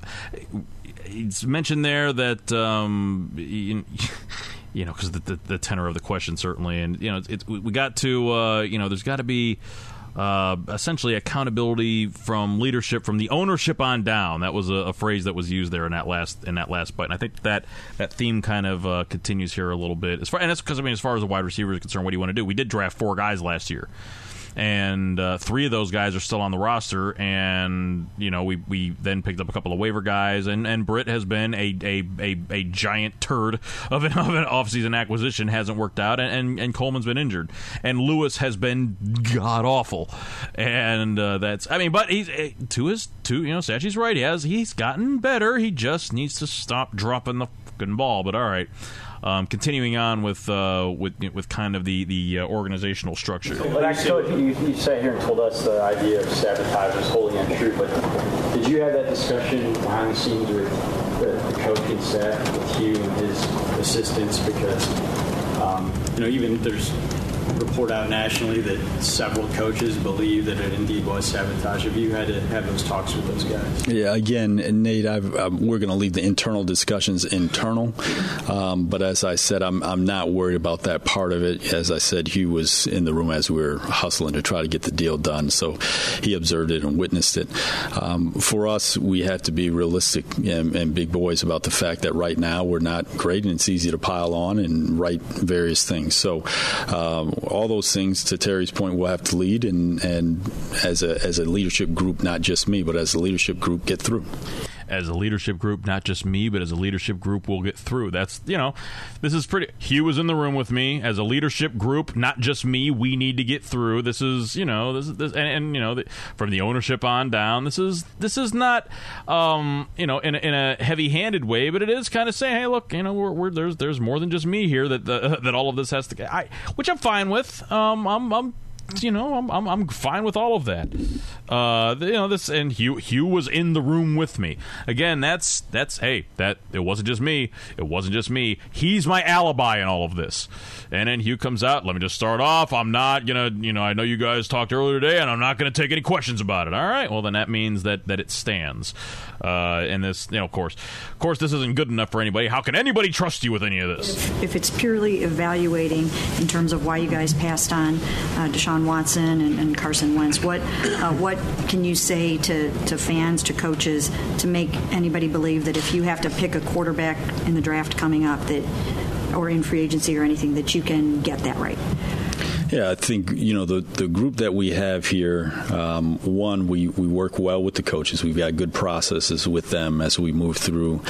He's mentioned there that um, you, you know because the, the, the, tenor of the question certainly, and you know it, we got to uh, you know there's got to be uh, essentially accountability from leadership from the ownership on down. That was a, a, phrase that was used there in that last in that last bite. And I think that that theme kind of uh, continues here a little bit. As far and that's because I mean, as far as the wide receiver is concerned, what do you want to do? We did draft four guys last year and uh, three of those guys are still on the roster. And you know, we, we then picked up a couple of waiver guys, and, and Britt has been a, a, a, a giant turd of an, of an offseason acquisition, hasn't worked out, and, and, and Coleman's been injured, and Lewis has been god awful, and uh, that's I mean, but he's eh, to his to you know, Sashi's right. He has he's gotten better. He just needs to stop dropping the fucking ball. But all right. Um, continuing on with uh, with with kind of the the uh, organizational structure. Well, so you, you sat here and told us the idea of sabotage was wholly untrue, but did you have that discussion behind the scenes with the, the coaching staff, with Hue and his assistants? Because um, you know, even there's report out nationally that several coaches believe that it indeed was sabotage. Have you had to have those talks with those guys? Yeah, again, Nate, um, we're going to leave the internal discussions internal. Um, but as I said, I'm, I'm not worried about that part of it. As I said, Hue was in the room as we were hustling to try to get the deal done. So he observed it and witnessed it. Um, for us, we have to be realistic and, and big boys about the fact that right now we're not great and it's easy to pile on and write various things. So um, all those things, to Terry's point, we'll have to lead and, and as a as a leadership group, not just me, but as a leadership group, get through as a leadership group, not just me, but as a leadership group, we'll get through. That's, you know, this is pretty. Hue was in the room with me as a leadership group, not just me. We need to get through. This is, you know, this is, this, and, and you know, the, from the ownership on down, this is, this is not, um, you know, in a, in a heavy handed way, but it is kind of saying, hey, look, you know, we're, we're, there's, there's more than just me here that, the, that all of this has to, I, which I'm fine with. Um, I'm, I'm you know, I'm, I'm, I'm fine with all of that. Uh, you know, this and Hue Hue was in the room with me. Again, that's that's hey, that it wasn't just me. It wasn't just me. He's my alibi in all of this. And then Hue comes out. Let me just start off. I'm not gonna, you know, I know you guys talked earlier today, and I'm not gonna take any questions about it. All right. Well, then that means that that it stands. Uh, and this, you know, of course, of course, this isn't good enough for anybody. How can anybody trust you with any of this? If it's purely evaluating in terms of why you guys passed on uh, Deshaun Watson and, and Carson Wentz, what uh, what can you say to, to fans, to coaches, to make anybody believe that if you have to pick a quarterback in the draft coming up, that or in free agency or anything, that you can get that right? Yeah, I think you know the the group that we have here. Um, one, we we work well with the coaches. We've got good processes with them as we move through.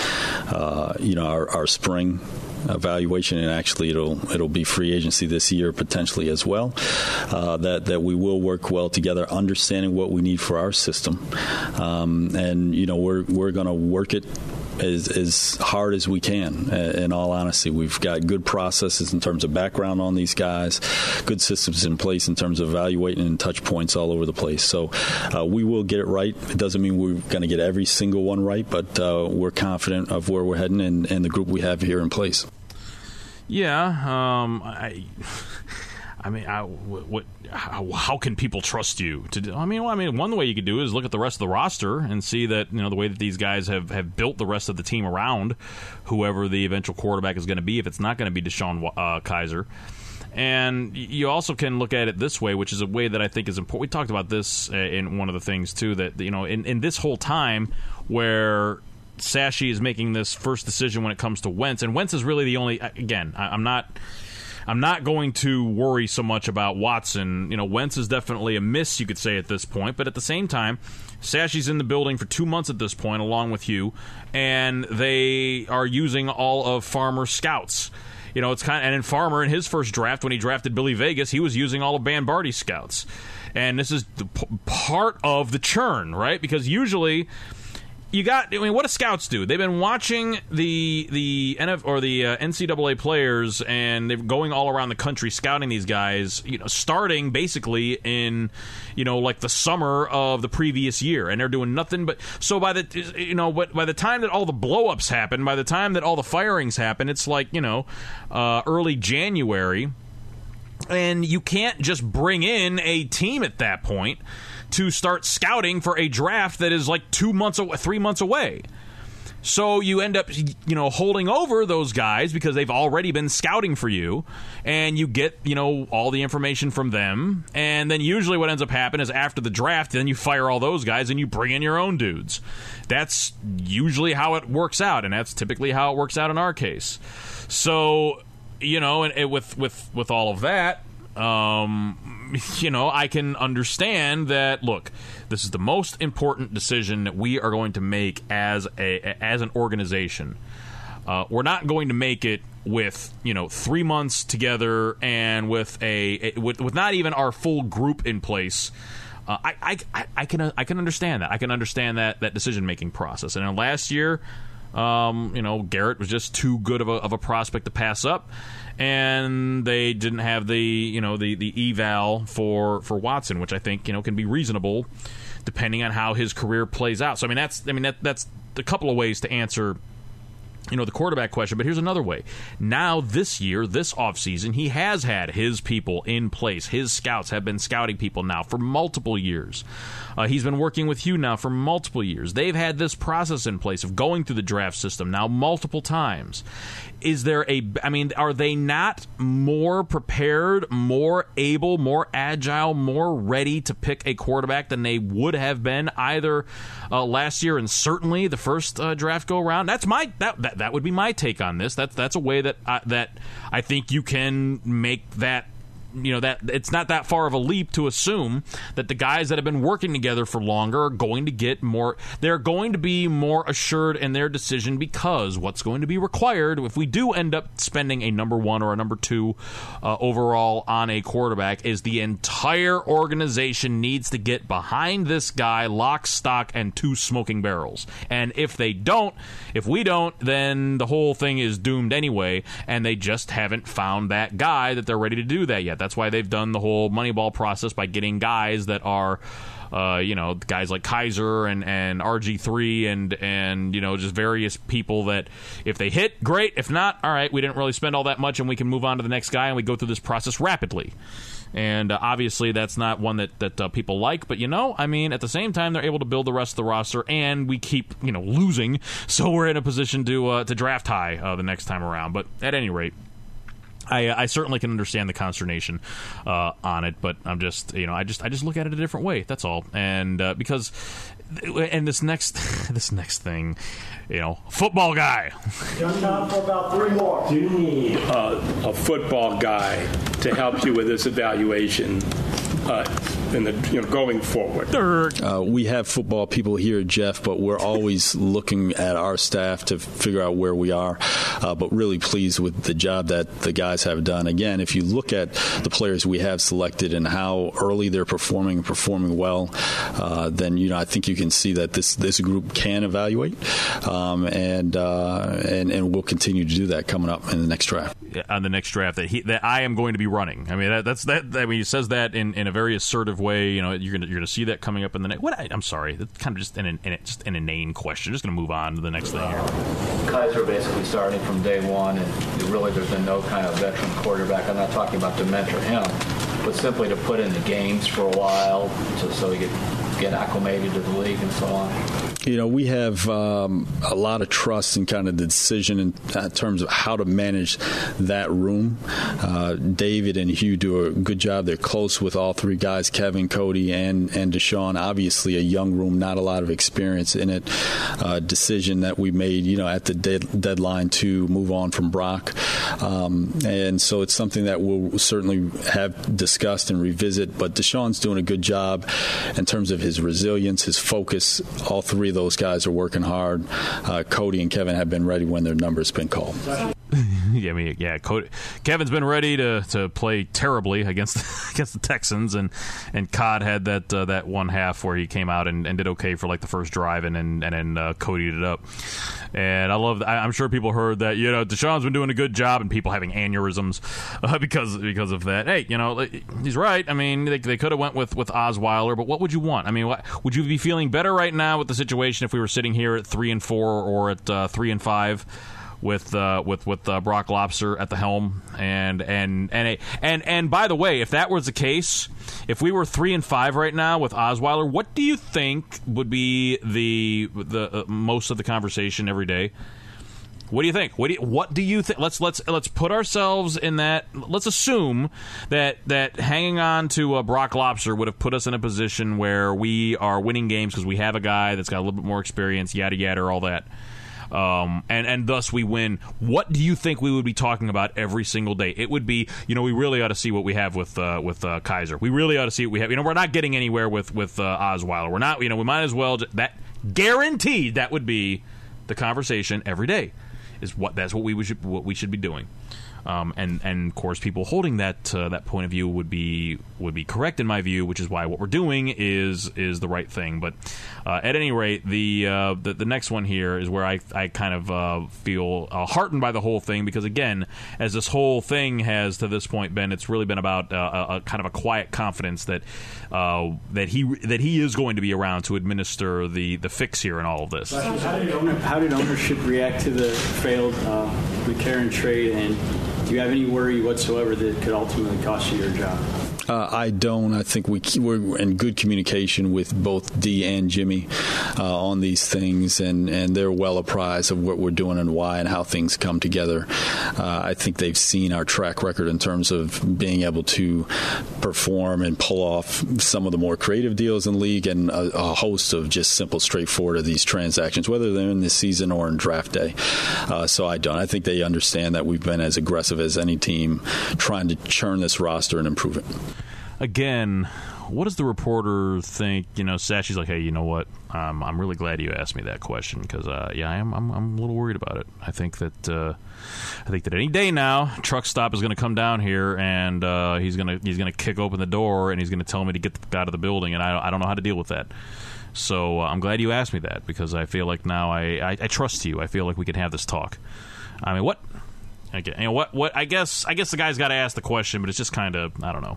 Uh, you know our, our spring evaluation, and actually it'll it'll be free agency this year potentially as well. Uh, that that we will work well together, understanding what we need for our system, um, and you know we're we're going to work it as, as hard as we can. In all honesty, we've got good processes in terms of background on these guys, good systems in place in terms of evaluating and touch points all over the place. So uh, we will get it right. It doesn't mean we're going to get every single one right, but uh, we're confident of where we're heading and, and the group we have here in place. Yeah, um, I. I mean, I, what? How, how, can people trust you to? Do, I mean, well, I mean, one way you could do is look at the rest of the roster and see that you know the way that these guys have, have built the rest of the team around whoever the eventual quarterback is going to be. If it's not going to be Deshaun uh, Kizer, And you also can look at it this way, which is a way that I think is important. We talked about this uh, in one of the things too that you know in, in this whole time where Sashi is making this first decision when it comes to Wentz, and Wentz is really the only. Again, I, I'm not. I'm not going to worry so much about Watson. You know, Wentz is definitely a miss, you could say, at this point. But at the same time, Sashi's in the building for two months at this point, along with you, and they are using all of Farmer's scouts. You know, it's kind of, and in Farmer in his first draft when he drafted Billy Vegas, he was using all of Lombardi's scouts, and this is p- part of the churn, right? Because usually you got. I mean, what do scouts do? They've been watching the the NF or the uh, NCAA players, and they're going all around the country scouting these guys. You know, starting basically in you know like the summer of the previous year, and they're doing nothing but. So by the you know, but by the time that all the blowups happen, by the time that all the firings happen, it's like you know, uh, early January, and you can't just bring in a team at that point to start scouting for a draft that is like two months, away, three months away. So you end up, you know, holding over those guys because they've already been scouting for you, and you get, you know, all the information from them. And then usually what ends up happening is after the draft, then you fire all those guys and you bring in your own dudes. That's usually how it works out, and that's typically how it works out in our case. So, you know, and, and with with with all of that, um, you know, I can understand that. Look, this is the most important decision that we are going to make as a as an organization. Uh, we're not going to make it with you know three months together and with a, with, with not even our full group in place. Uh, I, I I can I can understand that. I can understand that that decision making process. And last year, um, you know, Garrett was just too good of a, of a prospect to pass up and they didn't have the you know the the eval for for Watson, which I think you know can be reasonable depending on how his career plays out. So I mean that's I mean that that's a couple of ways to answer you know the quarterback question but here's another way. Now this year this offseason he has had his people in place. His scouts have been scouting people now for multiple years. Uh, he's been working with you now for multiple years. They've had this process in place of going through the draft system now multiple times is there a i mean are they not more prepared more able more agile more ready to pick a quarterback than they would have been either uh, last year and certainly the first uh, draft go around? That's my that, that that would be my take on this. That's that's a way that I, that I think you can make that you know that it's not that far of a leap to assume that the guys that have been working together for longer are going to get more they're going to be more assured in their decision because what's going to be required if we do end up spending a number 1 or a number 2 uh, overall on a quarterback is the entire organization needs to get behind this guy lock stock and two smoking barrels. And if they don't if we don't then the whole thing is doomed anyway and they just haven't found that guy that they're ready to do that yet that's why they've done the whole Moneyball process by getting guys that are. Uh, you know, guys like Kizer and, and RG3 and and you know just various people that if they hit, great. If not, all right, we didn't really spend all that much, and we can move on to the next guy, and we go through this process rapidly. And uh, obviously, that's not one that that uh, people like. But you know, I mean, at the same time, they're able to build the rest of the roster, and we keep you know losing, so we're in a position to uh, to draft high uh, the next time around. But at any rate. I, I, certainly can understand the consternation uh, on it, but I'm just you know I just I just look at it a different way. That's all, and uh, because and this next this next thing, you know, football guy. Just time for about three more. Do you need uh, a football guy to help you with this evaluation? Uh, in the you know going forward. Uh, we have football people here, Jeff, but we're always looking at our staff to figure out where we are. Uh, but really pleased with the job that the guys have done. Again, if you look at the players we have selected and how early they're performing, performing well, uh, then you know I think you can see that this this group can evaluate, um, and, uh, and and we'll continue to do that coming up in the next draft. On the next draft that he that I am going to be running. I mean that, that's that. I mean he says that in, in a very assertive way. You know, you're gonna you're gonna see that coming up in the next. What? I, am sorry, that's kind of just an, an just an inane question. Just gonna move on to the next thing here. Kizer basically starting from day one, and really there's been no kind of veteran quarterback. I'm not talking about to mentor him, but simply to put in the games for a while, to, so he could get acclimated to the league and so on? You know, we have um, a lot of trust in kind of the decision in, in, terms of how to manage that room. Uh, David and Hue do a good job. They're close with all three guys, Kevin, Cody, and, and DeShone. Obviously, a young room, not a lot of experience in it. Uh, decision that we made, you know, at the de- deadline to move on from Brock. Um, and so it's something that we'll certainly have discussed and revisit. But DeShone's doing a good job in terms of his resilience, his focus. All three of those guys are working hard. Uh, Cody and Kevin have been ready when their number's been called. yeah, I mean, yeah. Cody, Kevin's been ready to, to play terribly against against the Texans, and and Cod had that uh, that one half where he came out and, and did okay for like the first drive, and and, and then uh, it up. And I love. I, am sure people heard that. You know, DeShone's been doing a good job, and people having aneurysms uh, because because of that. Hey, you know, he's right. I mean, they, they could have went with with Osweiler, but what would you want? I mean, what, would you be feeling better right now with the situation if we were sitting here at three and four or at uh, three and five? With uh, with with uh, Brock Lobster at the helm, and and and a, and and by the way, if that was the case, if we were three and five right now with Osweiler, what do you think would be the the uh, most of the conversation every day? What do you think? What do you, what do you think? Let's let's let's put ourselves in that. Let's assume that that hanging on to uh, Brock Lobster would have put us in a position where we are winning games because we have a guy that's got a little bit more experience, yada yada, all that um, and and thus we win. What do you think we would be talking about every single day? It would be, you know, we really ought to see what we have with uh, with uh, Kizer. We really ought to see what we have. You know, we're not getting anywhere with with uh, Osweiler. We're not. You know, we might as well that guaranteed that would be the conversation every day. Is what that's what we should what we should be doing. Um, and and of course, people holding that uh, that point of view would be would be correct in my view, which is why what we're doing is is the right thing. But uh, at any rate, the, uh, the, the next one here is where I I kind of uh, feel uh, heartened by the whole thing because again, as this whole thing has to this point been, it's really been about uh, a, a, kind of a quiet confidence that that he that he is going to be around to administer the the fix here in all of this. How did, owner, how did ownership react to the failed McCarron trade and? Do you have any worry whatsoever that could ultimately cost you your job? Uh, I don't. I think we we're in good communication with both Dee and Jimmy uh, on these things, and, and they're well apprised of what we're doing and why and how things come together. Uh, I think they've seen our track record in terms of being able to perform and pull off some of the more creative deals in league, and a, a host of just simple, straightforward of these transactions, whether they're in the season or in draft day. Uh, so I don't. I think they understand that we've been as aggressive as any team trying to churn this roster and improve it again, what does the reporter think? You know, Sashi's like, hey, you know what? Um, I'm really glad you asked me that question because, uh, yeah, I am. I'm, I'm, a little worried about it. I think that uh, I think that any day now, truck stop is going to come down here and uh, he's gonna he's gonna kick open the door and he's going to tell me to get out of the building, and I, I don't know how to deal with that. So uh, I'm glad you asked me that because I feel like now I, I, I trust you. I feel like we can have this talk. I mean, what? Okay, know, what? What? I guess I guess the guy's got to ask the question, but it's just kind of I don't know.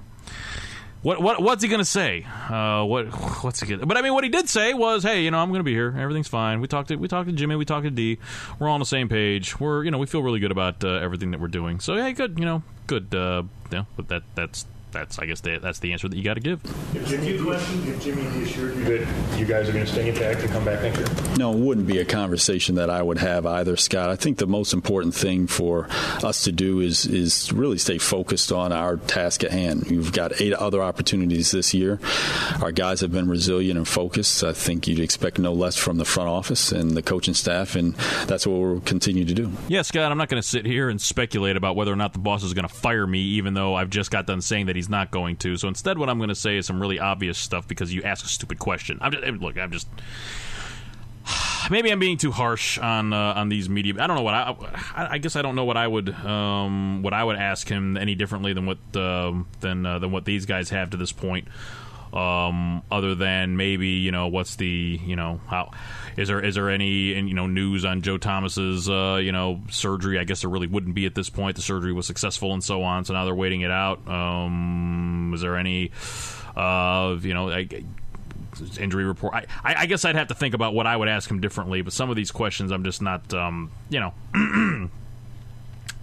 What what what's he gonna say? Uh, what what's he gonna? But I mean, what he did say was, "Hey, you know, I'm gonna be here. Everything's fine." We talked to we talked to Jimmy. We talked to D. We're all on the same page. We're you know we feel really good about uh, everything that we're doing. So hey, good. You know, good. Uh, yeah, but that that's that's I guess the, that's the answer that you got to give. If Jimmy, question, if Jimmy assured you that you guys are going to stay intact and come back next year? No, it wouldn't be a conversation that I would have either, Scott. I think the most important thing for us to do is is really stay focused on our task at hand. We've got eight other opportunities this year. Our guys have been resilient and focused. I think you'd expect no less from the front office and the coaching staff, and that's what we'll continue to do. Yeah, Scott, I'm not going to sit here and speculate about whether or not the boss is going to fire me, even though I've just got done saying that he's not going to. So instead, what I'm going to say is some really obvious stuff because you ask a stupid question. I'm just look. I'm just maybe I'm being too harsh on uh, on these media. I don't know what I, I. guess I don't know what I would um, what I would ask him any differently than what uh, than uh, than what these guys have to this point. Um, other than maybe you know what's the you know how is there is there any you know news on Joe Thomas's uh, you know surgery? I guess there really wouldn't be at this point. The surgery was successful and so on. So now they're waiting it out. Um, is there any uh, you know? I, injury report. I, I, guess I'd have to think about what I would ask him differently. But some of these questions, I'm just not, um, you know,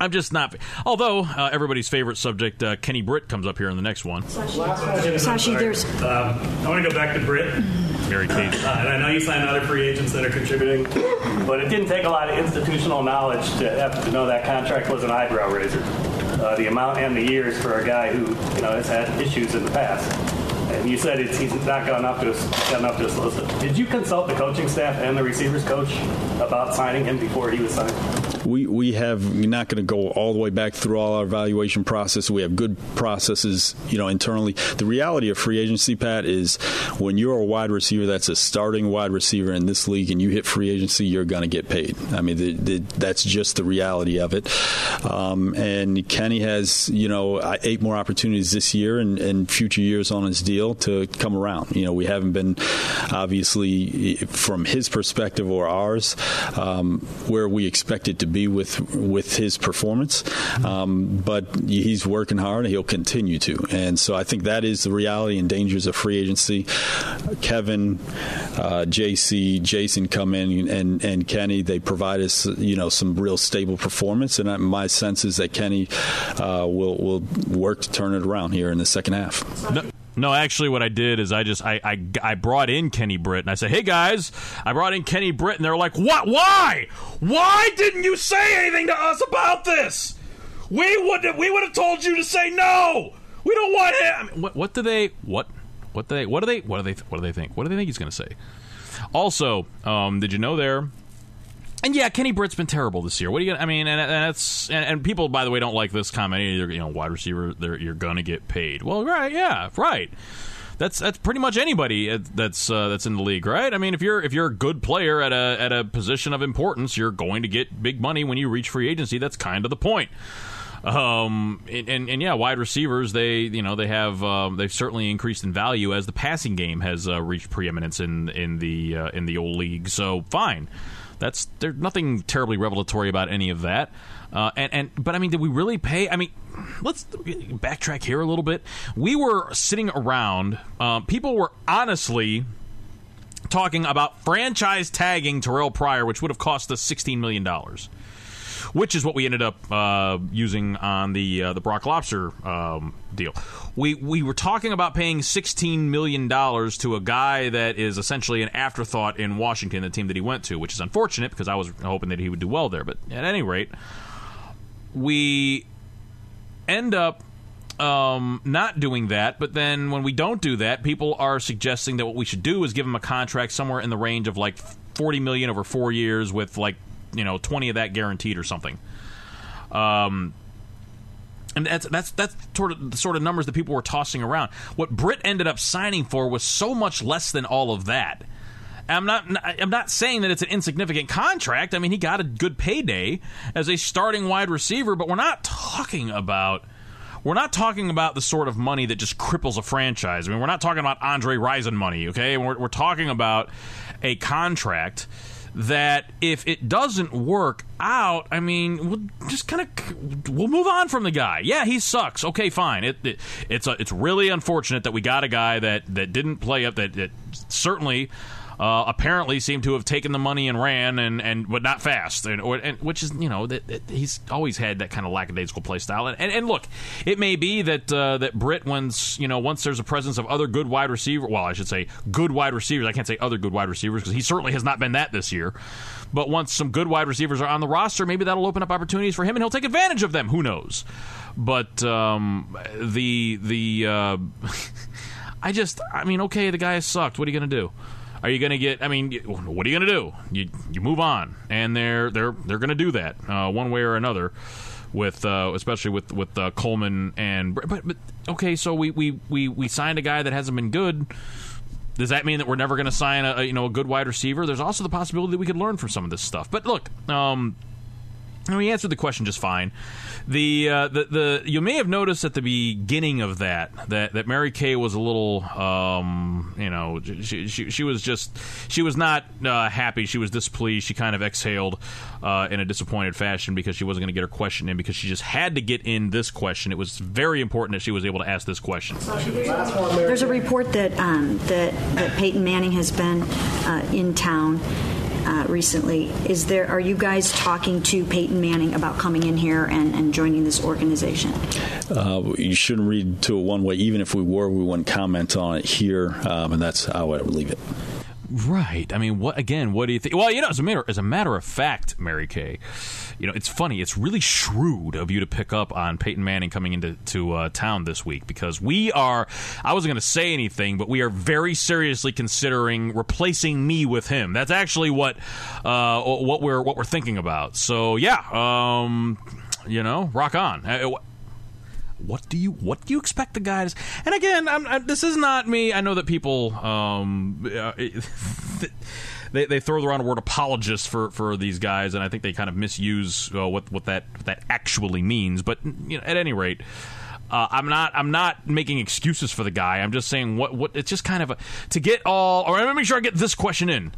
I'm just not. Although uh, everybody's favorite subject, uh, Kenny Britt, comes up here in the next one. Sashi, there's. Um, I want to go back to Britt. Mary Kay. Uh, and I know you signed other free agents that are contributing, but it didn't take a lot of institutional knowledge to have to know that contract was an eyebrow raiser. Uh, the amount and the years for a guy who you know has had issues in the past. And you said it's, he's not gone up to his, gotten up to his list. Did you consult the coaching staff and the receivers coach about signing him before he was signed? We we have we're not going to go all the way back through all our evaluation process. We have good processes, you know, internally. The reality of free agency, Pat, is when you're a wide receiver that's a starting wide receiver in this league and you hit free agency, you're going to get paid. I mean, the, the, that's just the reality of it. Um, and Kenny has, you know, eight more opportunities this year and, and future years on his deal to come around. You know, we haven't been obviously from his perspective or ours um, where we expected to be with with his performance. Um, but he's working hard and he'll continue to. And so I think that is the reality and dangers of free agency. Kevin, uh, JC, Jason come in and, and Kenny, they provide us, you know, some real stable performance. And my sense is that Kenny uh, will, will work to turn it around here in the second half. No. No, actually, what I did is I just I, I, I brought in Kenny Britt and I said, "Hey guys, I brought in Kenny Britt," and they're like, "What? Why? Why didn't you say anything to us about this? We would we would have told you to say no. We don't want him." What, what do they what what do they what do they what do they what do they think? What do they think he's going to say? Also, um, did you know there and yeah, Kenny Britt's been terrible this year. What do you? I mean, and, and that's and, and, people, by the way, don't like this comment either. You know, wide receiver, you're gonna get paid. Well, right, yeah, right. That's that's pretty much anybody that's uh, that's in the league, right? I mean, if you're if you're a good player at a at a position of importance, you're going to get big money when you reach free agency. That's kind of the point. Um, and, and, and, yeah, wide receivers they you know they have um, they've certainly increased in value as the passing game has uh, reached preeminence in in the uh, in the old league. So fine. That's there's nothing terribly revelatory about any of that. Uh, and and but I mean, did we really pay? I mean, let's backtrack here a little bit. We were sitting around. Um, people were honestly talking about franchise tagging Terrell Pryor, which would have cost us sixteen million dollars which is what we ended up uh, using on the uh, the Brock Lobster um, deal. We we were talking about paying sixteen million dollars to a guy that is essentially an afterthought in Washington, the team that he went to, which is unfortunate because I was hoping that he would do well there. But at any rate, we end up um, not doing that. But then when we don't do that, people are suggesting that what we should do is give him a contract somewhere in the range of like forty million over four years with like you know twenty of that guaranteed or something. Um, and that's that's that's sort of the sort of numbers that people were tossing around. What Britt ended up signing for was so much less than all of that. I'm not I'm not saying that it's an insignificant contract. I mean, he got a good payday as a starting wide receiver, but we're not talking about we're not talking about the sort of money that just cripples a franchise. I mean, we're not talking about Andre Rison money, okay? We're, we're talking about a contract that if it doesn't work out, I mean, we'll just kind of we'll move on from the guy. Yeah, he sucks. Okay, fine. It, it it's a, it's really unfortunate that we got a guy that that didn't play up that, that certainly uh, apparently seemed to have taken the money and ran, and, and but not fast, and, or, and which is you know that, that, he's always had that kind of lackadaisical play style. And, and, and look, it may be that uh, that Britt, once you know, once there's a presence of other good wide receiver, well, I should say good wide receivers. I can't say other good wide receivers because he certainly has not been that this year. But once some good wide receivers are on the roster, maybe that'll open up opportunities for him, and he'll take advantage of them. Who knows? But um, the the uh, I just I mean, okay, the guy sucked. What are you going to do? Are you going to get? I mean, what are you going to do? You you move on, and they're they're they're going to do that uh, one way or another. With uh, especially with with uh, Coleman and but but okay, so we, we, we, we signed a guy that hasn't been good. Does that mean that we're never going to sign a, you know a good wide receiver? There's also the possibility that we could learn from some of this stuff. But look, um, we answered the question just fine. The, uh, the the you may have noticed at the beginning of that that, that Mary Kay was a little um, you know she, she, she was just she was not uh, happy. She was displeased. She kind of exhaled uh, in a disappointed fashion because she wasn't going to get her question in because she just had to get in this question. It was very important that she was able to ask this question. There's a report that um, that that Peyton Manning has been uh, in town uh, recently. Is there? Are you guys talking to Peyton Manning about coming in here and, and joining this organization? Uh, you shouldn't read to it one way. Even if we were, we wouldn't comment on it here, um, and that's how I would leave it. Right. I mean, what again? What do you think? Well, you know, as a matter as a matter of fact, Mary Kay, you know, it's funny. It's really shrewd of you to pick up on Peyton Manning coming into to uh, town this week because we are. I wasn't going to say anything, but we are very seriously considering replacing me with him. That's actually what uh, what we're what we're thinking about. So yeah, um, you know, rock on. What do you what do you expect the guys? And again, I'm, I, this is not me. I know that people um, they, they throw around the word apologist for, for these guys, and I think they kind of misuse uh, what what that what that actually means. But you know, at any rate. Uh, I'm not. I'm not making excuses for the guy. I'm just saying what. What. It's just kind of a, to get all. Or me make sure I get this question in.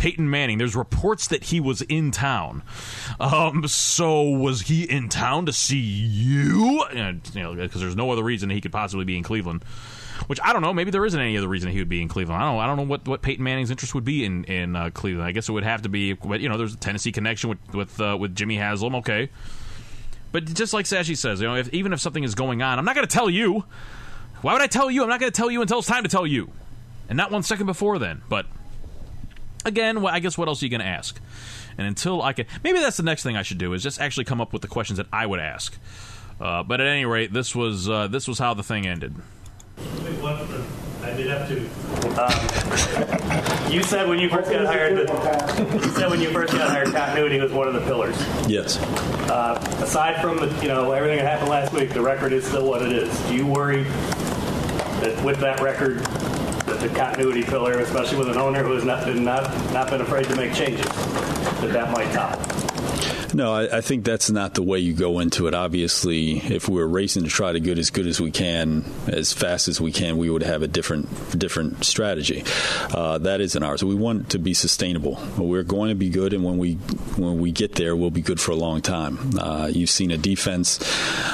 Peyton Manning. There's reports that he was in town. Um, so was he in town to see you? And, you know, because there's no other reason he could possibly be in Cleveland. Which I don't know. Maybe there isn't any other reason he would be in Cleveland. I don't. I don't know what, what Peyton Manning's interest would be in in uh, Cleveland. I guess it would have to be. You know, there's a Tennessee connection with with uh, with Jimmy Haslam. Okay, but just like Sashi says, you know, if, even if something is going on, I'm not going to tell you. Why would I tell you? I'm not going to tell you until it's time to tell you, and not one second before then. But again, well, I guess what else are you going to ask? And until I can, maybe that's the next thing I should do is just actually come up with the questions that I would ask. Uh, but at any rate, this was uh, this was how the thing ended. I did have to. Um, you said when you first got hired, that, you said when you first got hired, continuity was one of the pillars. Yes. Uh, aside from the, you know everything that happened last week, the record is still what it is. Do you worry that with that record, that the continuity pillar, especially with an owner who has not been not not been afraid to make changes, that that might top? No, I, I, think that's not the way you go into it. Obviously, if we were racing to try to get as good as we can, as fast as we can, we would have a different different strategy. Uh, that isn't ours. We want to be sustainable. We're going to be good, and when we when we get there, we'll be good for a long time. Uh, you've seen a defense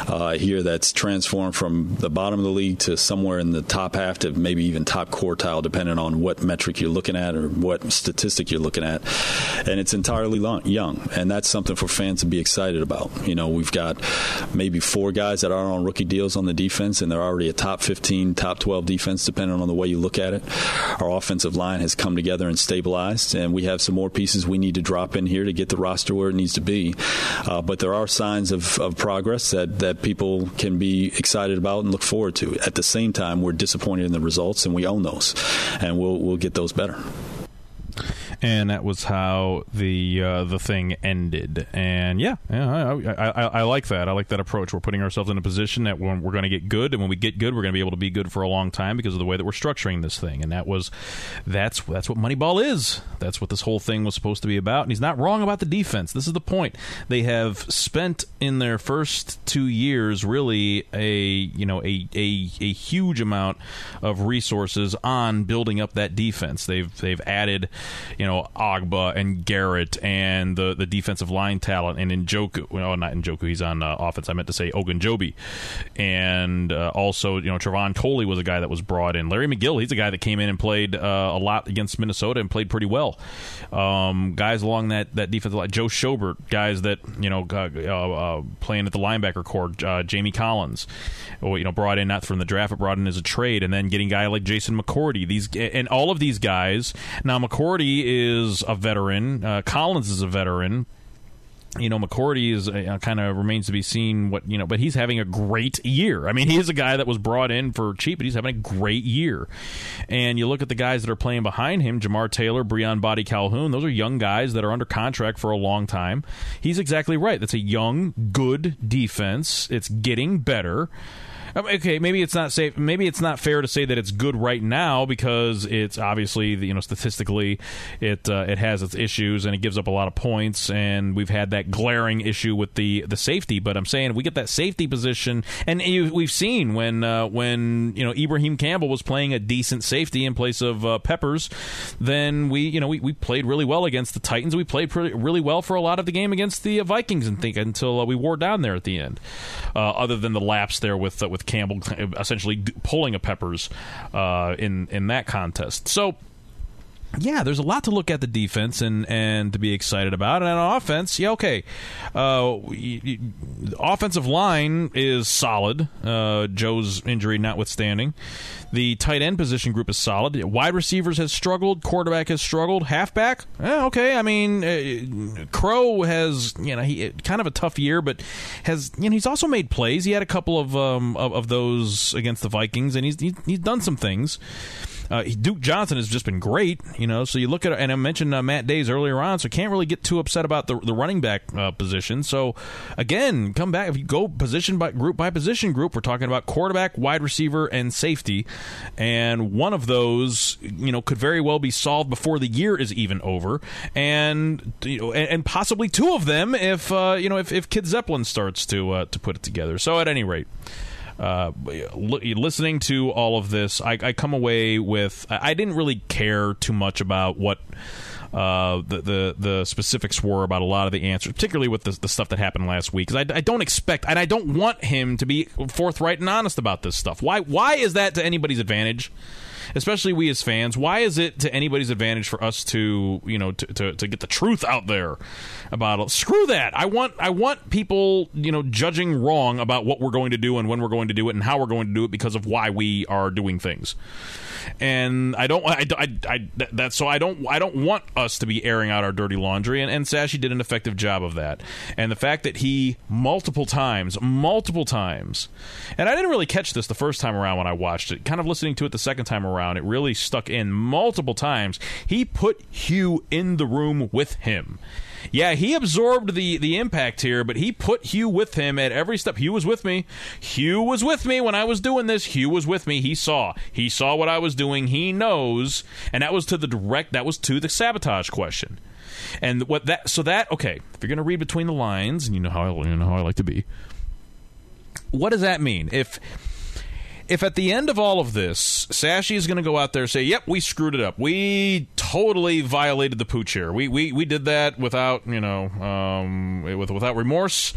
uh, here that's transformed from the bottom of the league to somewhere in the top half to maybe even top quartile, depending on what metric you're looking at or what statistic you're looking at. And it's entirely long, young, and that's something for for fans to be excited about. You know, we've got maybe four guys that are on rookie deals on the defense, and they're already a top 15, top 12 defense, depending on the way you look at it. Our offensive line has come together and stabilized, and we have some more pieces we need to drop in here to get the roster where it needs to be. Uh, but there are signs of, of progress that, that people can be excited about and look forward to. At the same time, we're disappointed in the results, and we own those, and we'll, we'll get those better and that was how the uh, the thing ended. And yeah, yeah, I, I, I, like that. I like that approach. We're putting ourselves in a position that when we're going to get good, and when we get good, we're going to be able to be good for a long time because of the way that we're structuring this thing. And that was that's that's what Moneyball is. That's what this whole thing was supposed to be about. And he's not wrong about the defense. This is the point. They have spent in their first two years really a you know a a, a huge amount of resources on building up that defense. They've they've added you you know Ogbah and Garrett and the the defensive line talent and Njoku. Well, not Njoku. He's on uh, offense. I meant to say Ogunjobi, and uh, also you know Trevon Coley was a guy that was brought in. Larry McGill. He's a guy that came in and played uh, a lot against Minnesota and played pretty well. Um, guys along that that defensive line. Joe Schobert. Guys that you know uh, uh, playing at the linebacker core. Uh, Jamie Collins. You know brought in not from the draft, but brought in as a trade, and then getting guy like Jason McCourty. These and all of these guys. Now McCourty is a veteran. Uh, Collins is a veteran. You know, McCourty is uh, kind of remains to be seen what you know, but he's having a great year. I mean, he's a guy that was brought in for cheap, but he's having a great year. And you look at the guys that are playing behind him: Jamar Taylor, Briean Boddy-Calhoun. Those are young guys that are under contract for a long time. He's exactly right. That's a young, good defense. It's getting better okay, maybe it's not safe. Maybe it's not fair to say that it's good right now because it's obviously you know statistically it uh, it has its issues and it gives up a lot of points and we've had that glaring issue with the the safety. But I'm saying if we get that safety position and you, we've seen when uh, when you know Ibraheim Campbell was playing a decent safety in place of uh, Peppers, then we you know we, we played really well against the Titans. We played pretty, really well for a lot of the game against the Vikings and think until uh, we wore down there at the end. Uh, other than the lapse there with uh, with Campbell essentially pulling a Peppers uh, in in that contest. So yeah, there's a lot to look at the defense and, and to be excited about. And on offense, yeah, okay. Uh, offensive line is solid, uh, Joe's injury notwithstanding. The tight end position group is solid. Wide receivers has struggled. Quarterback has struggled. Halfback, eh, okay. I mean, uh, Crow has you know he kind of a tough year, but has you know he's also made plays. He had a couple of um, of, of those against the Vikings, and he's he's, he's done some things. Uh, Duke Johnson has just been great, you know. So you look at and I mentioned uh, Matt Dayes earlier on, so can't really get too upset about the the running back uh, position. So again, come back if you go position by group by position group, we're talking about quarterback, wide receiver, and safety, and one of those, you know, could very well be solved before the year is even over, and you know, and, and possibly two of them if uh, you know if, if Kid Zeppelin starts to uh, to put it together. So at any rate uh, listening to all of this, I, I come away with I didn't really care too much about what. Uh, the, the the specifics were about a lot of the answers, particularly with the, the stuff that happened last week. Because I, I don't expect and I don't want him to be forthright and honest about this stuff. Why why is that to anybody's advantage? Especially we as fans. Why is it to anybody's advantage for us to, you know, to, to, to, get the truth out there about it? Screw that. I want I want people, you know, judging wrong about what we're going to do and when we're going to do it and how we're going to do it because of why we are doing things and I don't, I, I, I that so I don't, I don't want us to be airing out our dirty laundry, and, and Sashi did an effective job of that, and the fact that he multiple times, multiple times, and I didn't really catch this the first time around when I watched it, kind of listening to it the second time around, it really stuck in multiple times. He put Hue in the room with him. Yeah, he absorbed the the impact here, but he put Hue with him at every step. Hue was with me. Hue was with me when I was doing this. Hue was with me. He saw. He saw what I was doing. He knows, and that was to the direct. That was to the sabotage question. And what that so that okay, if you're going to read between the lines, and you know how I, you know how I like to be. What does that mean? If if at the end of all of this, Sashi is going to go out there and say, "Yep, we screwed it up. We totally violated the pooch here. We we, we did that without you know um, with without remorse."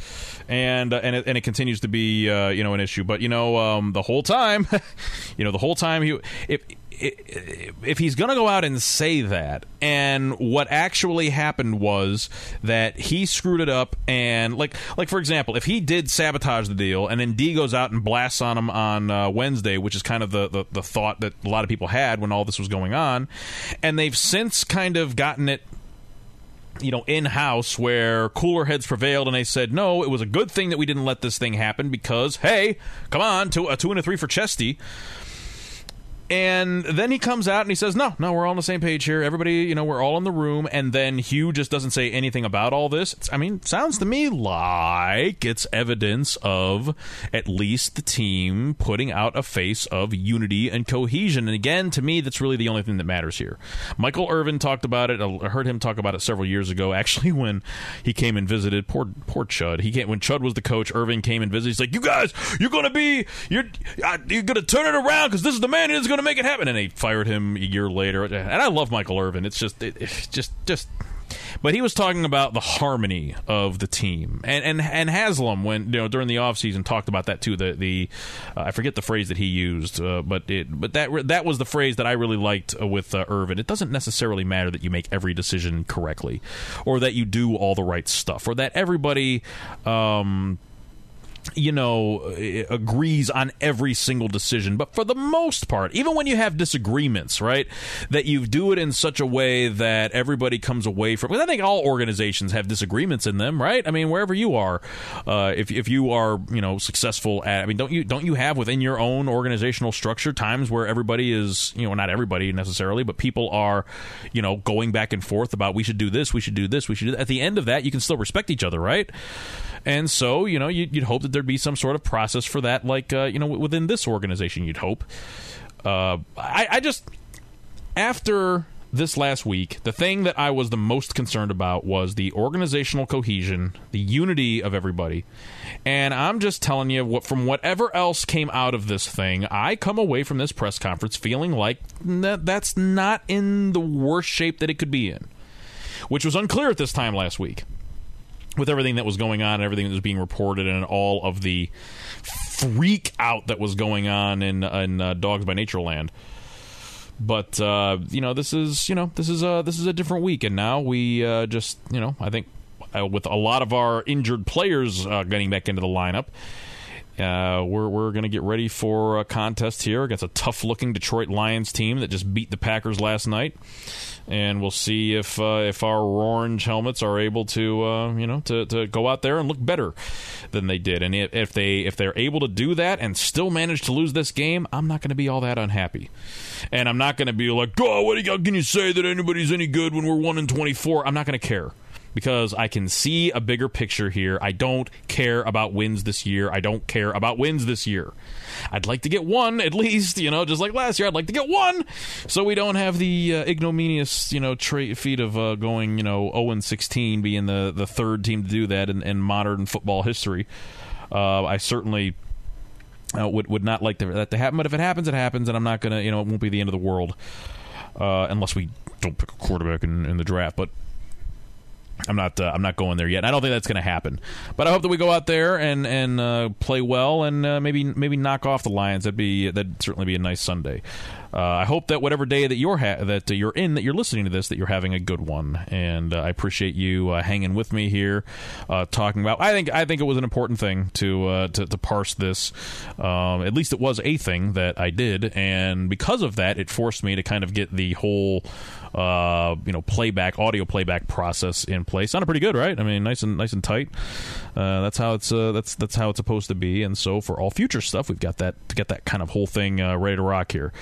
And, uh, and it, and it continues to be uh, you know an issue, but you know um, the whole time, you know the whole time he if if he's going to go out and say that, and what actually happened was that he screwed it up, and like like for example, if he did sabotage the deal, and then D goes out and blasts on him on uh, Wednesday, which is kind of the, the the thought that a lot of people had when all this was going on, and they've since kind of gotten it you know, in house where cooler heads prevailed and they said, no, it was a good thing that we didn't let this thing happen because, hey, come on, two, a two and a three for Chesty. And then he comes out and he says, "No, no, we're all on the same page here. Everybody, you know, we're all in the room." And then Hue just doesn't say anything about all this. It's, I mean, sounds to me like it's evidence of at least the team putting out a face of unity and cohesion. And again, to me, that's really the only thing that matters here. Michael Irvin talked about it. I heard him talk about it several years ago. Actually, when he came and visited, poor poor Chud. He came when Chud was the coach. Irvin came and visited. He's like, "You guys, you're to be you're you're to turn it around because this is the man who's going to make it happen. And they fired him a year later. And I love Michael Irvin. It's just, it, it's just, just. But he was talking about the harmony of the team, and and and Haslam when you know during the offseason talked about that too. The the uh, I forget the phrase that he used, uh, but it but that that was the phrase that I really liked uh, with uh, Irvin. It doesn't necessarily matter that you make every decision correctly, or that you do all the right stuff, or that everybody. Um, you know, agrees on every single decision. But for the most part, even when you have disagreements, right, that you do it in such a way that everybody comes away from. Because I think all organizations have disagreements in them, right? I mean, wherever you are, uh, if if you are, you know, successful at, I mean, don't you don't you have within your own organizational structure times where everybody is, you know, not everybody necessarily, but people are, you know, going back and forth about we should do this, we should do this, we should do that. At the end of that, you can still respect each other, right? And so, you know, you'd, you'd hope that there'd be some sort of process for that, like, uh, you know, within this organization, you'd hope. Uh, I, I just, after this last week, the thing that I was the most concerned about was the organizational cohesion, the unity of everybody. And I'm just telling you, what from whatever else came out of this thing, I come away from this press conference feeling like that that's not in the worst shape that it could be in, which was unclear at this time last week with everything that was going on and everything that was being reported and all of the freak out that was going on in in uh, Dogs by Nature Land. but uh, you know, this is you know this is a this is a different week, and now we uh, just you know I think uh, with a lot of our injured players uh, getting back into the lineup. Uh, we're we're going to get ready for a contest here against a tough looking Detroit Lions team that just beat the Packers last night, and we'll see if uh, if our orange helmets are able to uh, you know to, to go out there and look better than they did. And if, they if they're able to do that and still manage to lose this game, I'm not going to be all that unhappy, and I'm not going to be like, oh, what can you say that anybody's any good when we're one in 24? I'm not going to care because I can see a bigger picture here. I don't care about wins this year. I don't care about wins this year. I'd like to get one at least, you know, just like last year. I'd like to get one, so we don't have the uh, ignominious, you know, tra- feat of uh, going, you know, zero oh and sixteen, being the the third team to do that in, in modern football history. Uh, I certainly. Uh, would would not like that to happen, but if it happens, it happens, and I'm not gonna, you know, it won't be the end of the world, uh, unless we don't pick a quarterback in, in the draft. But I'm not. Uh, I'm not going there yet. I don't think that's going to happen. But I hope that we go out there and and uh, play well and uh, maybe maybe knock off the Lions. That'd be that'd certainly be a nice Sunday. Uh, I hope that whatever day that you're ha- that you're in, that you're listening to this, that you're having a good one. And uh, I appreciate you uh, hanging with me here, talking about. I think I think it was an important thing to to, to, parse this. Um, at least it was a thing that I did, and because of that, it forced me to kind of get the whole. Uh, you know, playback, audio playback process in place. Sounded pretty good, right? I mean, nice and nice and tight. That's how it's that's that's how it's supposed to be. And so, for all future stuff, we've got that to get that kind of whole thing ready to rock here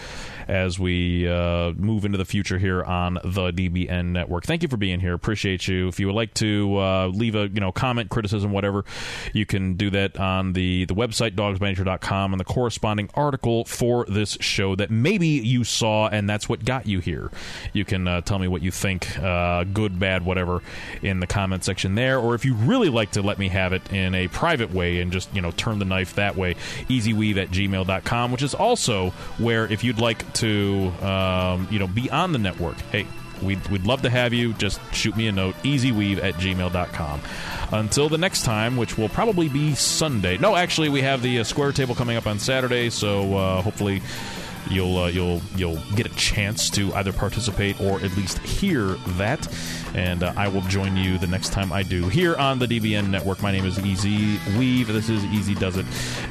as we uh, move into the future here on the DBN network. Thank you for being here. Appreciate you. If you would like to uh, leave a you know comment, criticism, whatever, you can do that on the the website dogsbynature.com and the corresponding article for this show that maybe you saw and that's what got you here. You can uh, tell me what you think, uh, good, bad, whatever, in the comment section there. Or if you really like to let me have it in a private way and just you know turn the knife that way, easyweave at gmail.com, which is also where if you'd like to um, you know be on the network, hey, we'd, we'd love to have you. Just shoot me a note, easyweave at gmail.com. Until the next time, which will probably be Sunday. No, actually, we have the uh, square table coming up on Saturday, so uh, hopefully you'll uh, you'll you'll get a chance to either participate or at least hear that. And uh, I will join you the next time I do here on the DBN network. My name is Easy Weave. This is Easy Does It.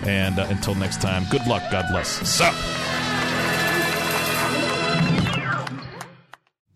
And uh, until next time, good luck. God bless. So.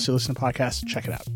else you listen to podcasts, check it out.